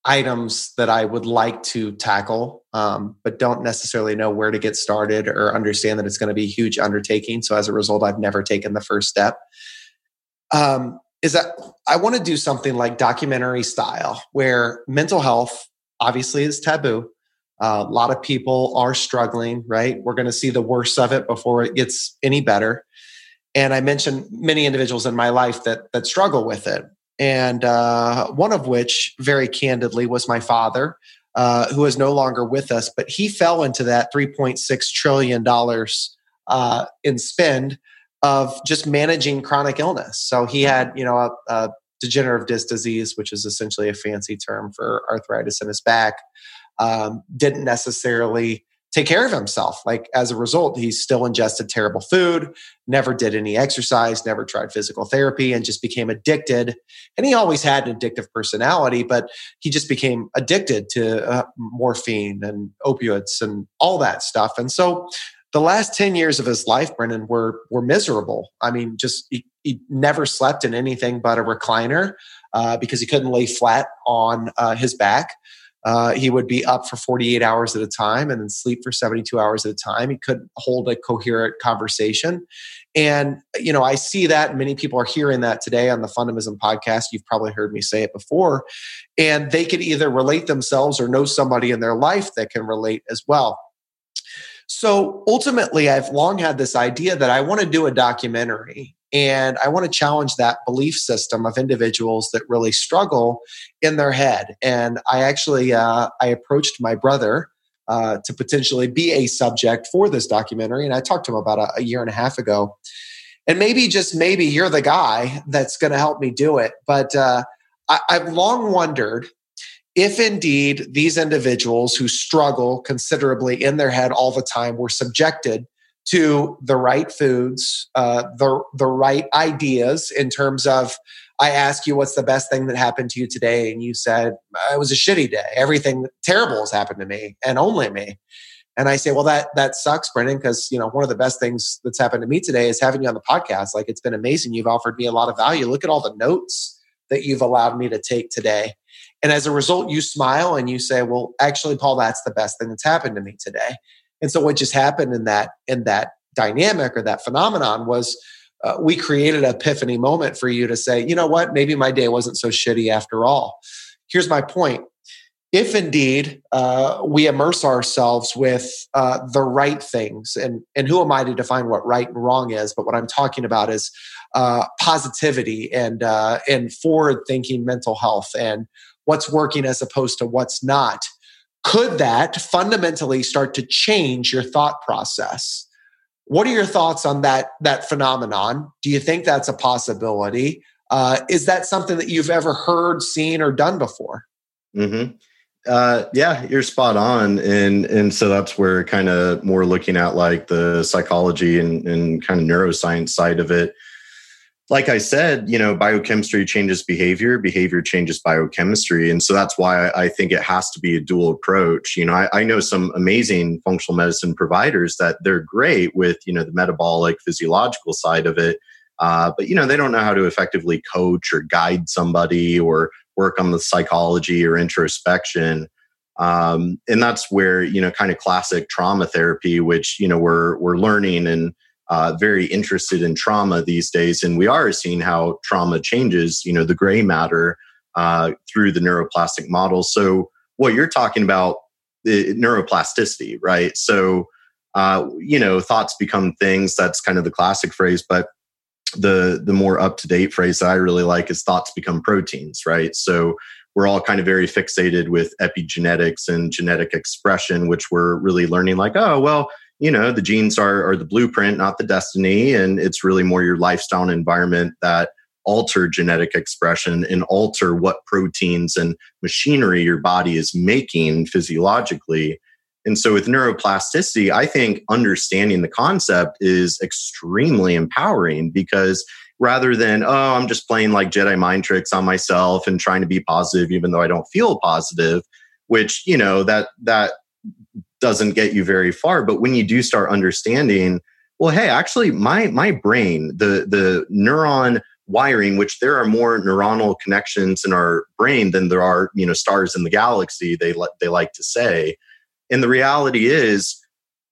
items that I would like to tackle, um, but don't necessarily know where to get started or understand that it's going to be a huge undertaking. So as a result, I've never taken the first step. Um, is that I want to do something like documentary style, where mental health obviously is taboo. Uh, a lot of people are struggling, right? We're going to see the worst of it before it gets any better. And I mentioned many individuals in my life that that struggle with it and uh, one of which, very candidly, was my father, uh, who is no longer with us. But he fell into that $3.6 trillion uh, in spend of just managing chronic illness. So he had, you know, a, a degenerative disc disease, which is essentially a fancy term for arthritis in his back. Um, didn't necessarily take care of himself. Like as a result, he still ingested terrible food, never did any exercise, never tried physical therapy, and just became addicted. And he always had an addictive personality, but he just became addicted to uh, morphine and opioids and all that stuff. And so the last 10 years of his life, Brendan, were, were miserable. I mean, just he, he never slept in anything but a recliner uh, because he couldn't lay flat on uh, his back. Uh, he would be up for 48 hours at a time and then sleep for 72 hours at a time. He couldn't hold a coherent conversation. And, you know, I see that many people are hearing that today on the Fundamism podcast. You've probably heard me say it before. And they could either relate themselves or know somebody in their life that can relate as well. So ultimately, I've long had this idea that I want to do a documentary and I want to challenge that belief system of individuals that really struggle in their head. And I actually uh, I approached my brother uh, to potentially be a subject for this documentary, and I talked to him about a, a year and a half ago. and maybe just maybe you're the guy that's going to help me do it. But uh, I, I've long wondered if indeed these individuals who struggle considerably in their head all the time were subjected to the right foods, uh, the the right ideas in terms of. I ask you what's the best thing that happened to you today, and you said it was a shitty day. Everything terrible has happened to me, and only me. And I say, well, that that sucks, Brendan, because you know one of the best things that's happened to me today is having you on the podcast. Like it's been amazing. You've offered me a lot of value. Look at all the notes that you've allowed me to take today. And as a result, you smile and you say, well, actually, Paul, that's the best thing that's happened to me today. And so what just happened in that in that dynamic or that phenomenon was uh, we created an epiphany moment for you to say, you know what, maybe my day wasn't so shitty after all. Here's my point. If indeed uh, we immerse ourselves with uh, the right things, and, and who am I to define what right and wrong is? But what I'm talking about is uh, positivity and uh, and forward thinking mental health and what's working as opposed to what's not could that fundamentally start to change your thought process? What are your thoughts on that that phenomenon? Do you think that's a possibility? Uh, is that something that you've ever heard seen or done before? Mm-hmm. uh, yeah you're spot on and and so that's where kind of more looking at like the psychology and, and kind of neuroscience side of it like I said, you know, biochemistry changes behavior, behavior changes biochemistry. And so that's why I think it has to be a dual approach. You know, I, I, know some amazing functional medicine providers that they're great with, you know, the metabolic, physiological side of it. Uh, but, you know, they don't know how to effectively coach or guide somebody or work on the psychology or introspection. Um, and that's where, you know, kind of classic trauma therapy, which, you know, we're, we're learning and, uh, very interested in trauma these days, and we are seeing how trauma changes, you know, the gray matter uh, through the neuroplastic model. So, what you're talking about, the neuroplasticity, right? So, uh, you know, thoughts become things. That's kind of the classic phrase, but the the more up to date phrase that I really like is thoughts become proteins, right? So we're all kind of very fixated with epigenetics and genetic expression, which we're really learning like, oh, well, you know the genes are, are the blueprint not the destiny. And it's really more your lifestyle and environment that alter genetic expression and alter what proteins and machinery your body is making physiologically. And so with neuroplasticity i think understanding the concept is extremely empowering because rather than oh i'm just playing like jedi mind tricks on myself and trying to be positive even though i don't feel positive which you know that that doesn't get you very far. But when you do start understanding, well, hey, actually, my my brain, the the neuron wiring, which there are more neuronal connections in our brain than there are, you know, stars in the galaxy. They they like to say, and the reality is,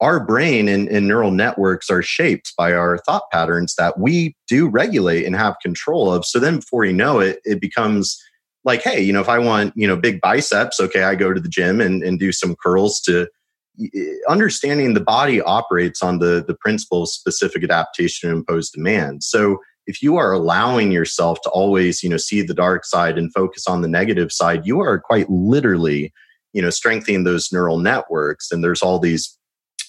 our brain and, and neural networks are shaped by our thought patterns that we do regulate and have control of. So then, before you know it, it becomes like, hey, you know, if I want, you know, big biceps, okay, I go to the gym and, and do some curls to understanding the body operates on the, the principle of specific adaptation and imposed demand. So if you are allowing yourself to always, you know, see the dark side and focus on the negative side, you are quite literally, you know, strengthening those neural networks. And there's all these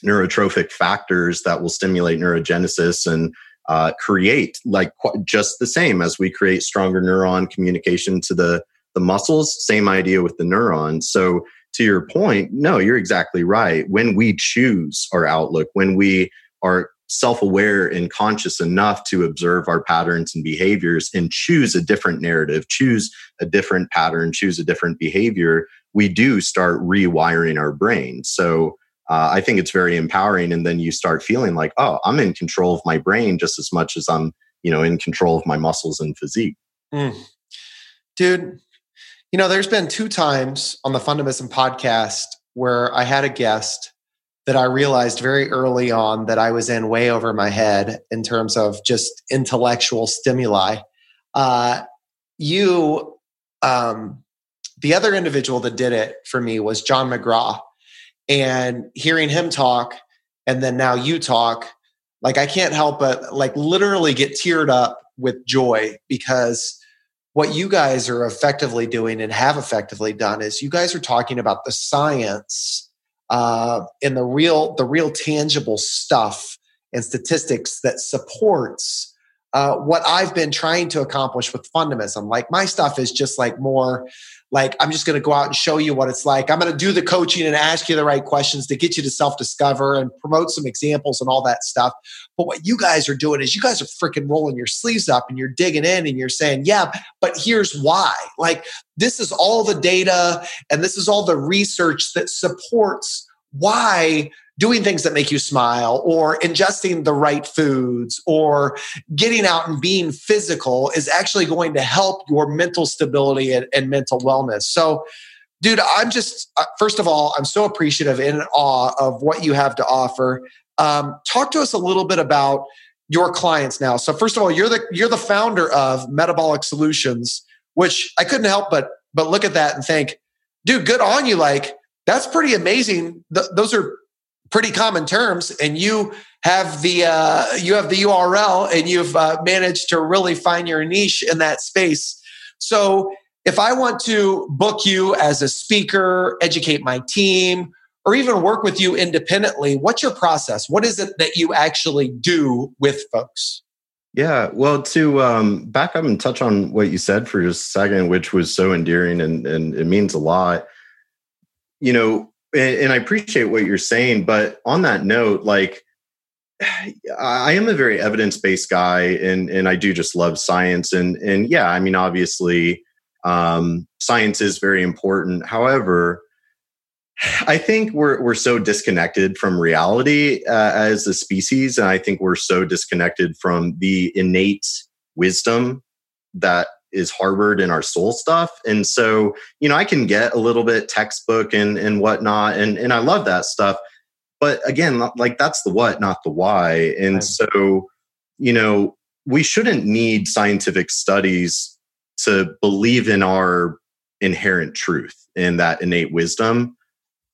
neurotrophic factors that will stimulate neurogenesis and uh, create like just the same as we create stronger neuron communication to the the muscles. Same idea with the neurons. So to your point, no, you're exactly right. When we choose our outlook, when we are self aware and conscious enough to observe our patterns and behaviors and choose a different narrative, choose a different pattern, choose a different behavior, we do start rewiring our brain. So uh, I think it's very empowering. And then you start feeling like, oh, I'm in control of my brain just as much as I'm, you know, in control of my muscles and physique. Mm. Dude, you know, there's been two times on the Fundamism podcast where I had a guest that I realized very early on that I was in way over my head in terms of just intellectual stimuli. Uh, you, um, the other individual that did it for me was John McGraw. And hearing him talk, and then now you talk, like I can't help but like literally get teared up with joy because what you guys are effectively doing and have effectively done is you guys are talking about the science uh, and the real the real tangible stuff and statistics that supports uh, what I've been trying to accomplish with Fundamism. Like my stuff is just like more like I'm just going to go out and show you what it's like. I'm going to do the coaching and ask you the right questions to get you to self discover and promote some examples and all that stuff. But what you guys are doing is you guys are freaking rolling your sleeves up and you're digging in and you're saying, yeah, but here's why. Like this is all the data and this is all the research that supports why doing things that make you smile or ingesting the right foods or getting out and being physical is actually going to help your mental stability and, and mental wellness. So, dude, I'm just, uh, first of all, I'm so appreciative and in awe of what you have to offer. Um, talk to us a little bit about your clients now. So, first of all, you're the you're the founder of Metabolic Solutions, which I couldn't help but but look at that and think, dude, good on you. Like that's pretty amazing. Th- those are pretty common terms and you have the uh, you have the url and you've uh, managed to really find your niche in that space. So if i want to book you as a speaker educate my team or even work with you independently what's your process? What is it that you actually do with folks? Yeah well to um, back up and touch on what you said for just a second which was so endearing and, and it means a lot. You know and, I appreciate what you're saying, but on that note, like I am a very evidence based guy, and and I do just love science, and and yeah, I mean obviously um, science is very important. However, I think we're we're so disconnected from reality uh, as a species, and I think we're so disconnected from the innate wisdom that is harbored in our soul stuff. And so, you know, I can get a little bit textbook and and whatnot, and and I love that stuff. But again, like that's the what, not the why. And right. so, you know, we shouldn't need scientific studies to believe in our inherent truth and that innate wisdom.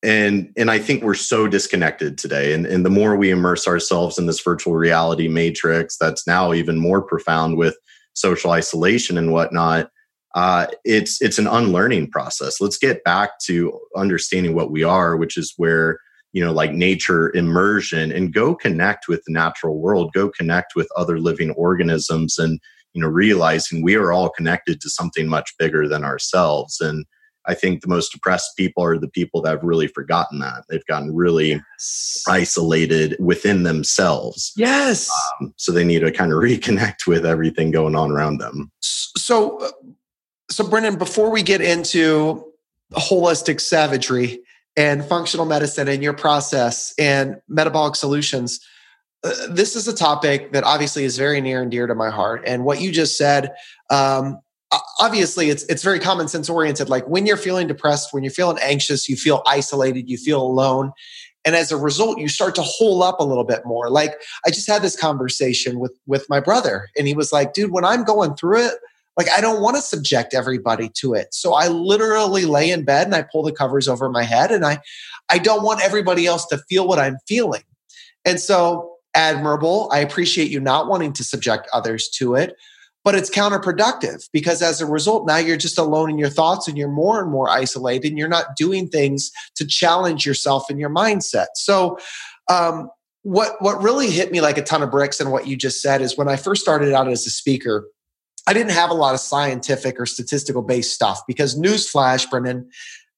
And and I think we're so disconnected today. And, and the more we immerse ourselves in this virtual reality matrix, that's now even more profound with social isolation and whatnot, uh, it's it's an unlearning process. Let's get back to understanding what we are, which is where you know like nature immersion and go connect with the natural world go connect with other living organisms and you know realizing we are all connected to something much bigger than ourselves and I think the most depressed people are the people that have really forgotten that. They've gotten really yes. isolated within themselves. Yes. Um, so they need to kind of reconnect with everything going on around them. So, uh, so Brendan, before we get into holistic savagery and functional medicine and your process and metabolic solutions, uh, this is a topic that obviously is very near and dear to my heart. And what you just said, um, obviously it's it's very common sense oriented like when you're feeling depressed when you're feeling anxious you feel isolated you feel alone and as a result you start to hole up a little bit more. Like i just had this conversation with with my brother and he was like dude when i'm going through it like i don't want to subject everybody to it. So i literally lay in bed and i pull the covers over my head and i i don't want everybody else to feel what i'm feeling. And so admirable i appreciate you not wanting to subject others to it but it's counterproductive because as a result now you're just alone in your thoughts and you're more and more isolated and you're not doing things to challenge yourself and your mindset. So um, what what really hit me like a ton of bricks and what you just said is when i first started out as a speaker i didn't have a lot of scientific or statistical based stuff because newsflash brendan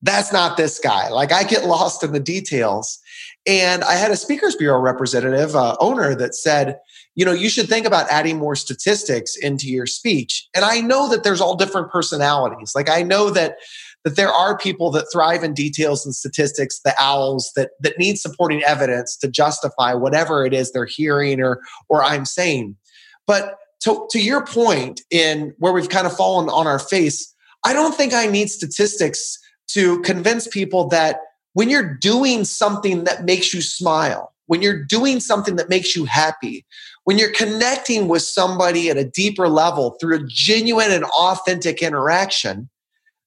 that's not this guy. Like i get lost in the details. And i had a speakers bureau representative uh, owner that said you know, you should think about adding more statistics into your speech. And I know that there's all different personalities. Like I know that that there are people that thrive in details and statistics, the owls that that need supporting evidence to justify whatever it is they're hearing or or I'm saying. But to, to your point in where we've kind of fallen on our face, I don't think I need statistics to convince people that when you're doing something that makes you smile, when you're doing something that makes you happy, when you're connecting with somebody at a deeper level through a genuine and authentic interaction,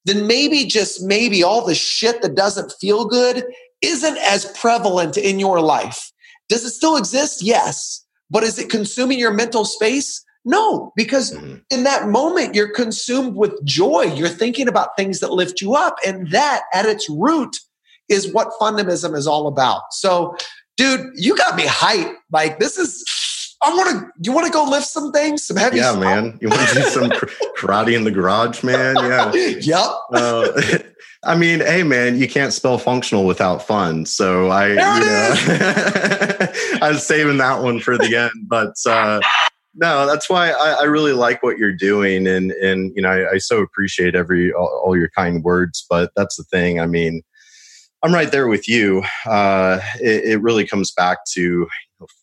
then maybe just maybe all the shit that doesn't feel good isn't as prevalent in your life. Does it still exist? Yes. But is it consuming your mental space? No, because mm-hmm. in that moment, you're consumed with joy. You're thinking about things that lift you up. And that at its root is what Fundamism is all about. So, dude, you got me hyped. Like, this is I want to. You want to go lift some things, some heavy. Yeah, stuff? man. You want to do some karate in the garage, man? Yeah. yep. Uh, I mean, hey, man, you can't spell functional without fun. So I, you know, I was saving that one for the end, but uh, no, that's why I, I, really like what you're doing, and and you know, I, I so appreciate every all, all, your kind words. But that's the thing. I mean, I'm right there with you. Uh, it, it really comes back to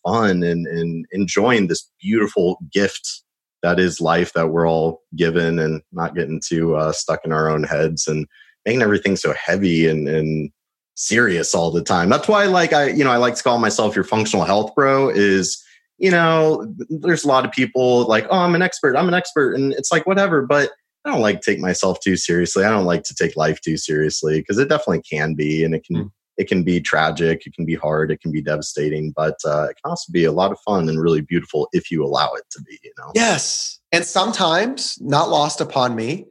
fun and, and enjoying this beautiful gift that is life that we're all given and not getting too uh, stuck in our own heads and making everything so heavy and, and serious all the time. That's why like I, you know, I like to call myself your functional health bro is, you know, there's a lot of people like, oh, I'm an expert, I'm an expert. And it's like, whatever, but I don't like take myself too seriously. I don't like to take life too seriously because it definitely can be and it can mm it can be tragic, it can be hard, it can be devastating, but uh, it can also be a lot of fun and really beautiful if you allow it to be. You know. Yes, and sometimes not lost upon me,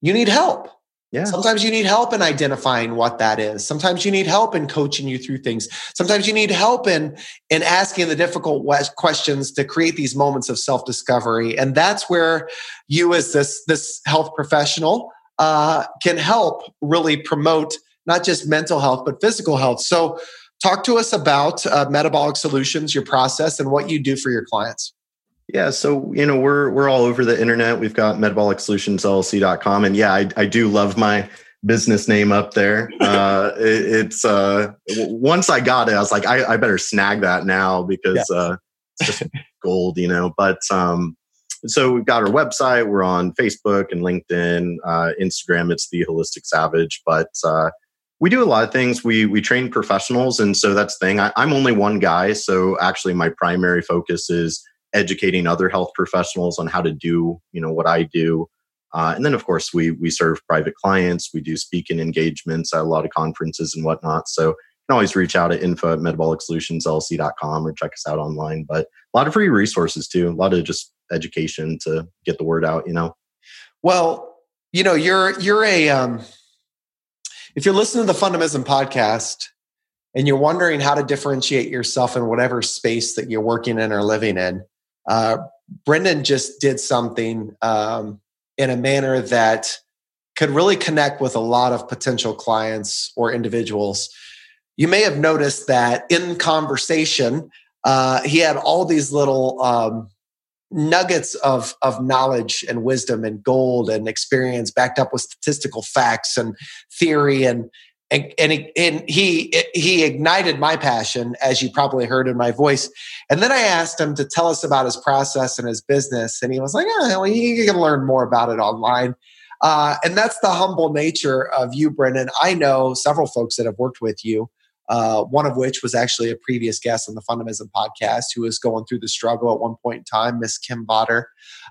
you need help. Yeah. Sometimes you need help in identifying what that is. Sometimes you need help in coaching you through things. Sometimes you need help in in asking the difficult questions to create these moments of self discovery. And that's where you, as this this health professional, uh, can help really promote not just mental health, but physical health. So, talk to us about uh, Metabolic Solutions, your process, and what you do for your clients. Yeah, so you know we're we're all over the internet. We've got metabolicsolutionsllc.com, and yeah, I, I do love my business name up there. Uh, it, it's uh, once I got it, I was like, I, I better snag that now because yeah. uh, it's just gold, you know. But um, so we've got our website. We're on Facebook and LinkedIn, uh, Instagram. It's the Holistic Savage, but uh, we do a lot of things. We we train professionals, and so that's the thing. I, I'm only one guy, so actually my primary focus is educating other health professionals on how to do you know what I do. Uh, and then of course we we serve private clients. We do speaking engagements at a lot of conferences and whatnot. So you can always reach out at info at metabolicsolutionsllc.com or check us out online. But a lot of free resources too. A lot of just education to get the word out. You know. Well, you know, you're you're a um, if you're listening to the Fundamism podcast and you're wondering how to differentiate yourself in whatever space that you're working in or living in, uh, Brendan just did something um, in a manner that could really connect with a lot of potential clients or individuals. You may have noticed that in conversation, uh, he had all these little um, nuggets of of knowledge and wisdom and gold and experience backed up with statistical facts and theory. And and and he, and he he ignited my passion as you probably heard in my voice. And then i asked him to tell us about his process and his business. And he was like oh, well, you can learn more about it online. Uh, and that's the humble nature of you brendan i know several folks that have worked with you uh, one of which was actually a previous guest on the Fundamism podcast who was going through the struggle at one point in time, Miss Kim Botter.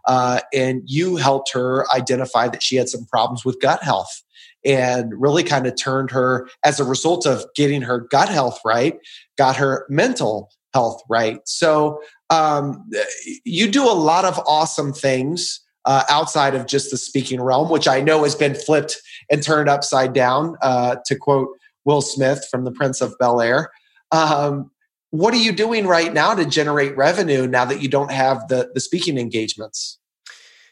Uh, and you helped her identify that she had some problems with gut health and really kind of turned her, as a result of getting her gut health right, got her mental health right. So um, you do a lot of awesome things. Uh, outside of just the speaking realm, which I know has been flipped and turned upside down, uh, to quote Will Smith from The Prince of Bel Air. Um, what are you doing right now to generate revenue now that you don't have the the speaking engagements?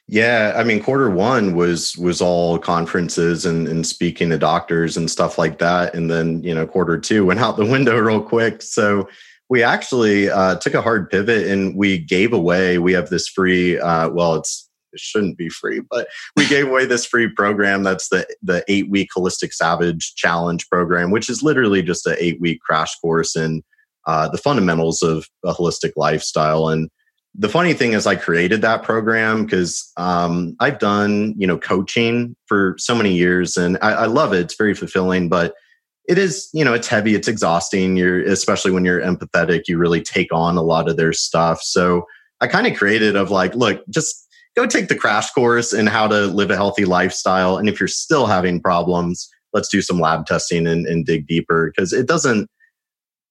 Yeah, I mean, quarter one was was all conferences and, and speaking to doctors and stuff like that, and then you know quarter two went out the window real quick. So we actually uh, took a hard pivot and we gave away. We have this free. Uh, well, it's it shouldn't be free, but we gave away this free program. That's the the eight week holistic savage challenge program, which is literally just an eight week crash course in uh, the fundamentals of a holistic lifestyle. And the funny thing is, I created that program because um, I've done you know coaching for so many years, and I, I love it. It's very fulfilling, but it is you know it's heavy it's exhausting you're especially when you're empathetic you really take on a lot of their stuff so i kind of created of like look just go take the crash course in how to live a healthy lifestyle. And if you're still having problems, let's do some lab testing and, and dig deeper because it doesn't.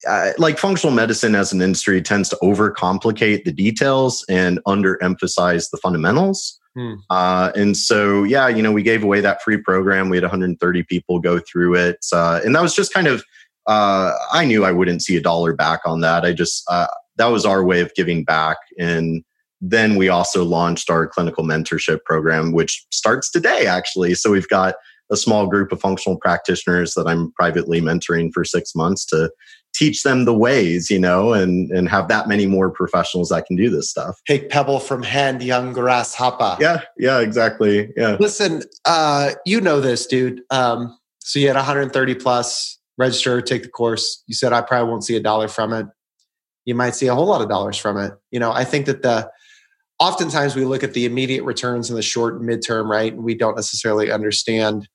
Uh, like functional medicine as an industry tends to overcomplicate the details and underemphasize the fundamentals. Hmm. Uh, and so, yeah, you know, we gave away that free program. We had 130 people go through it. Uh, and that was just kind of, uh, I knew I wouldn't see a dollar back on that. I just, uh, that was our way of giving back. And then we also launched our clinical mentorship program, which starts today, actually. So we've got a small group of functional practitioners that I'm privately mentoring for six months to teach them the ways, you know, and and have that many more professionals that can do this stuff. Take pebble from hand, young grasshopper. Yeah, yeah, exactly. Yeah. Listen, uh, you know this, dude. Um, so you had 130 plus register, take the course. You said I probably won't see a dollar from it. You might see a whole lot of dollars from it. You know, I think that the oftentimes we look at the immediate returns in the short and midterm, right? And we don't necessarily understand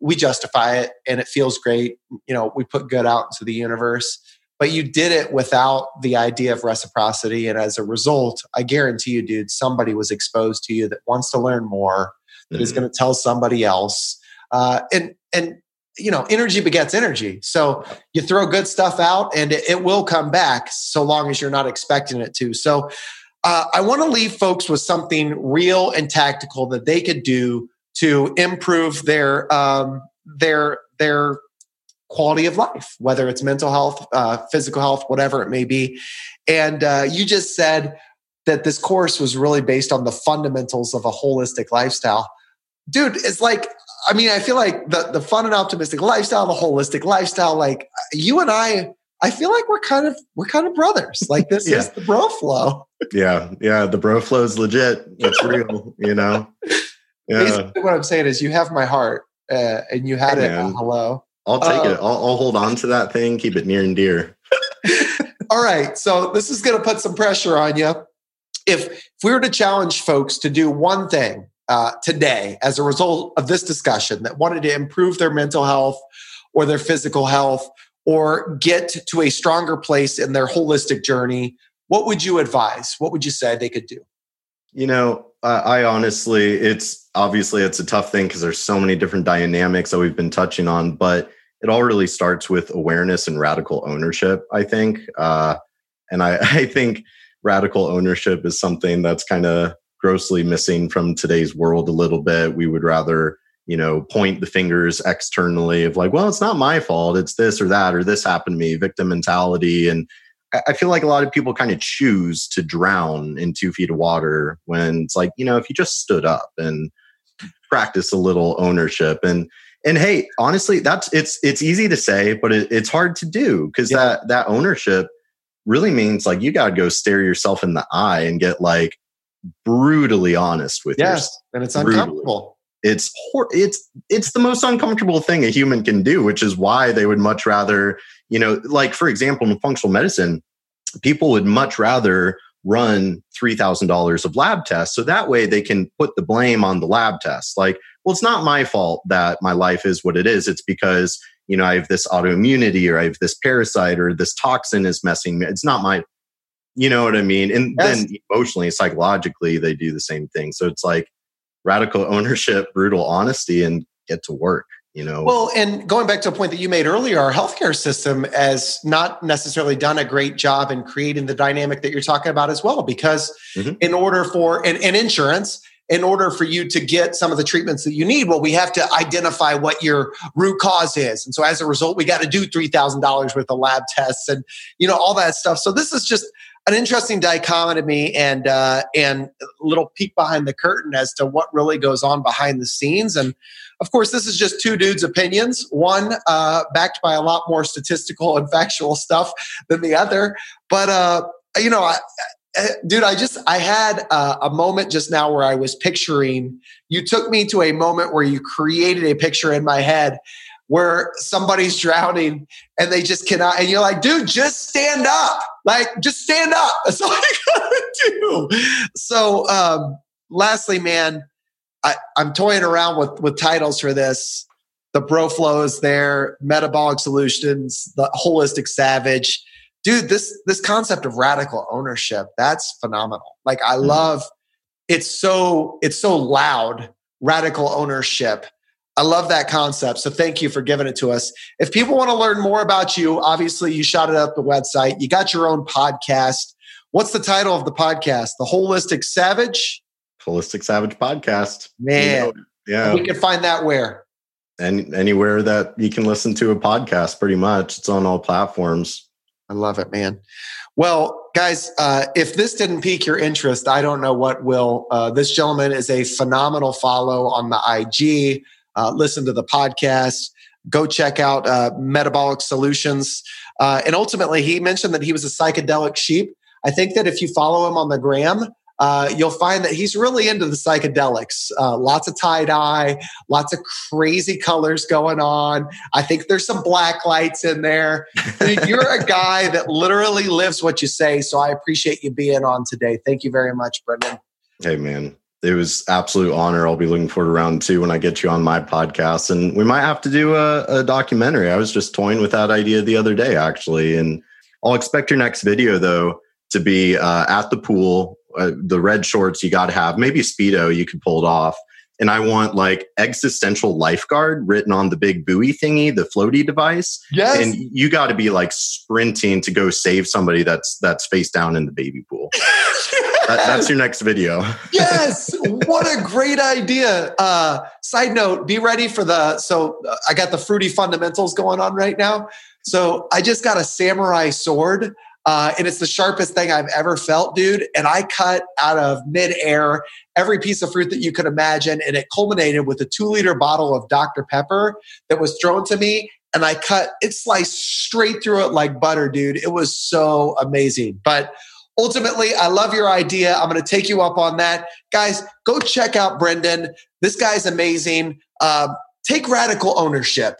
we justify it and it feels great. You know, we put good out into the universe, but you did it without the idea of reciprocity. And as a result, I guarantee you, dude, somebody was exposed to you that wants to learn more, that mm-hmm. is going to tell somebody else. Uh, and, and, you know, energy begets energy. So you throw good stuff out and it, it will come back so long as you're not expecting it to. So uh, I want to leave folks with something real and tactical that they could do to improve their um, their their quality of life, whether it's mental health, uh, physical health, whatever it may be. And uh, you just said that this course was really based on the fundamentals of a holistic lifestyle. Dude, it's like, I mean, I feel like the, the fun and optimistic lifestyle, the holistic lifestyle, like you and I, I feel like we're kind of we're kind of brothers. Like this yeah. is the bro flow. yeah, yeah, the bro flow is legit. It's real, you know. Yeah. Basically, what I'm saying is, you have my heart, uh, and you had hey, it. Uh, hello. I'll take it. Um, I'll, I'll hold on to that thing. Keep it near and dear. All right. So this is going to put some pressure on you. If if we were to challenge folks to do one thing uh, today as a result of this discussion that wanted to improve their mental health or their physical health or get to a stronger place in their holistic journey, what would you advise? What would you say they could do? You know, I, honestly, it's obviously it's a tough thing because there's so many different dynamics that we've been touching on, but it all really starts with awareness and radical ownership. I think, uh, and I, I think radical ownership is something that's kind of grossly missing from today's world a little bit. We would rather you know point the fingers externally of like well it's not my fault it's this or that or this happened to me victim mentality and I feel like a lot of people kind of choose to drown in two feet of water when it's like, you know, if you just stood up and practice a little ownership and and hey, honestly, that's it's it's easy to say, but it, it's hard to do because yeah. that that ownership really means like you got to go stare yourself in the eye and get like brutally honest with yes, yourself. and it's uncomfortable. It's hor- it's it's the most uncomfortable thing a human can do, which is why they would much rather you know, like for example, in functional medicine, people would much rather run $3,000 of lab tests. So that way they can put the blame on the lab tests. Like, well, it's not my fault that my life is what it is. It's because, you know, I have this autoimmunity or I have this parasite or this toxin is messing me. It's not my, you know what I mean? And yes. then emotionally, psychologically, they do the same thing. So it's like radical ownership, brutal honesty, and get to work you know? Well and going back to a point that you made earlier our healthcare system has not necessarily done a great job in creating the dynamic that you're talking about as well because mm-hmm. in order for and, and insurance in order for you to get some of the treatments that you need well we have to identify what your root cause is. And so as a result we got to do $3000 worth of lab tests and you know all that stuff. So this is just an interesting dichotomy and uh, and a little peek behind the curtain as to what really goes on behind the scenes. And of course, this is just two dudes' opinions. One uh, backed by a lot more statistical and factual stuff than the other. But uh, you know, I, dude, I just I had uh, a moment just now where I was picturing. You took me to a moment where you created a picture in my head where somebody's drowning and they just cannot, and you're like, dude, just stand up. Like, just stand up. That's all you gotta do. So, um, lastly, man, I, I'm toying around with with titles for this. The Bro Flow is there, Metabolic Solutions, the Holistic Savage. Dude, this this concept of radical ownership, that's phenomenal. Like I mm-hmm. love it's so it's so loud, radical ownership I love that concept. So thank you for giving it to us. If people want to learn more about you, obviously you shot it up the website. You got your own podcast. What's the title of the podcast? The Holistic Savage? Holistic Savage Podcast. Man. You know, yeah. We can find that where? And anywhere that you can listen to a podcast, pretty much. It's on all platforms. I love it, man. Well, guys, uh, if this didn't pique your interest, I don't know what will. Uh, this gentleman is a phenomenal follow on the IG. Uh, listen to the podcast. Go check out uh, Metabolic Solutions. Uh, and ultimately, he mentioned that he was a psychedelic sheep. I think that if you follow him on the gram, uh, you'll find that he's really into the psychedelics. Uh, lots of tie dye, lots of crazy colors going on. I think there's some black lights in there. You're a guy that literally lives what you say. So I appreciate you being on today. Thank you very much, Brendan. Hey, man. It was absolute honor. I'll be looking forward to round two when I get you on my podcast, and we might have to do a, a documentary. I was just toying with that idea the other day, actually, and I'll expect your next video though to be uh, at the pool uh, the red shorts you got to have, maybe Speedo, you could pull it off. And I want like existential lifeguard written on the big buoy thingy, the floaty device. Yes. And you got to be like sprinting to go save somebody that's that's face down in the baby pool. that, that's your next video. yes. What a great idea. Uh, side note, be ready for the. So uh, I got the fruity fundamentals going on right now. So I just got a samurai sword uh, and it's the sharpest thing I've ever felt, dude. And I cut out of midair every piece of fruit that you could imagine. And it culminated with a two liter bottle of Dr. Pepper that was thrown to me. And I cut it sliced straight through it like butter, dude. It was so amazing. But ultimately, I love your idea. I'm going to take you up on that. Guys, go check out Brendan. This guy's amazing. Um, take radical ownership.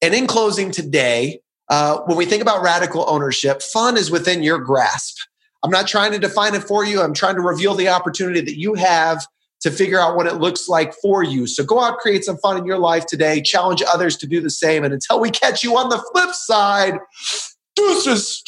And in closing today, uh, when we think about radical ownership, fun is within your grasp. I'm not trying to define it for you. I'm trying to reveal the opportunity that you have to figure out what it looks like for you. So go out, create some fun in your life today, challenge others to do the same. And until we catch you on the flip side, deuces.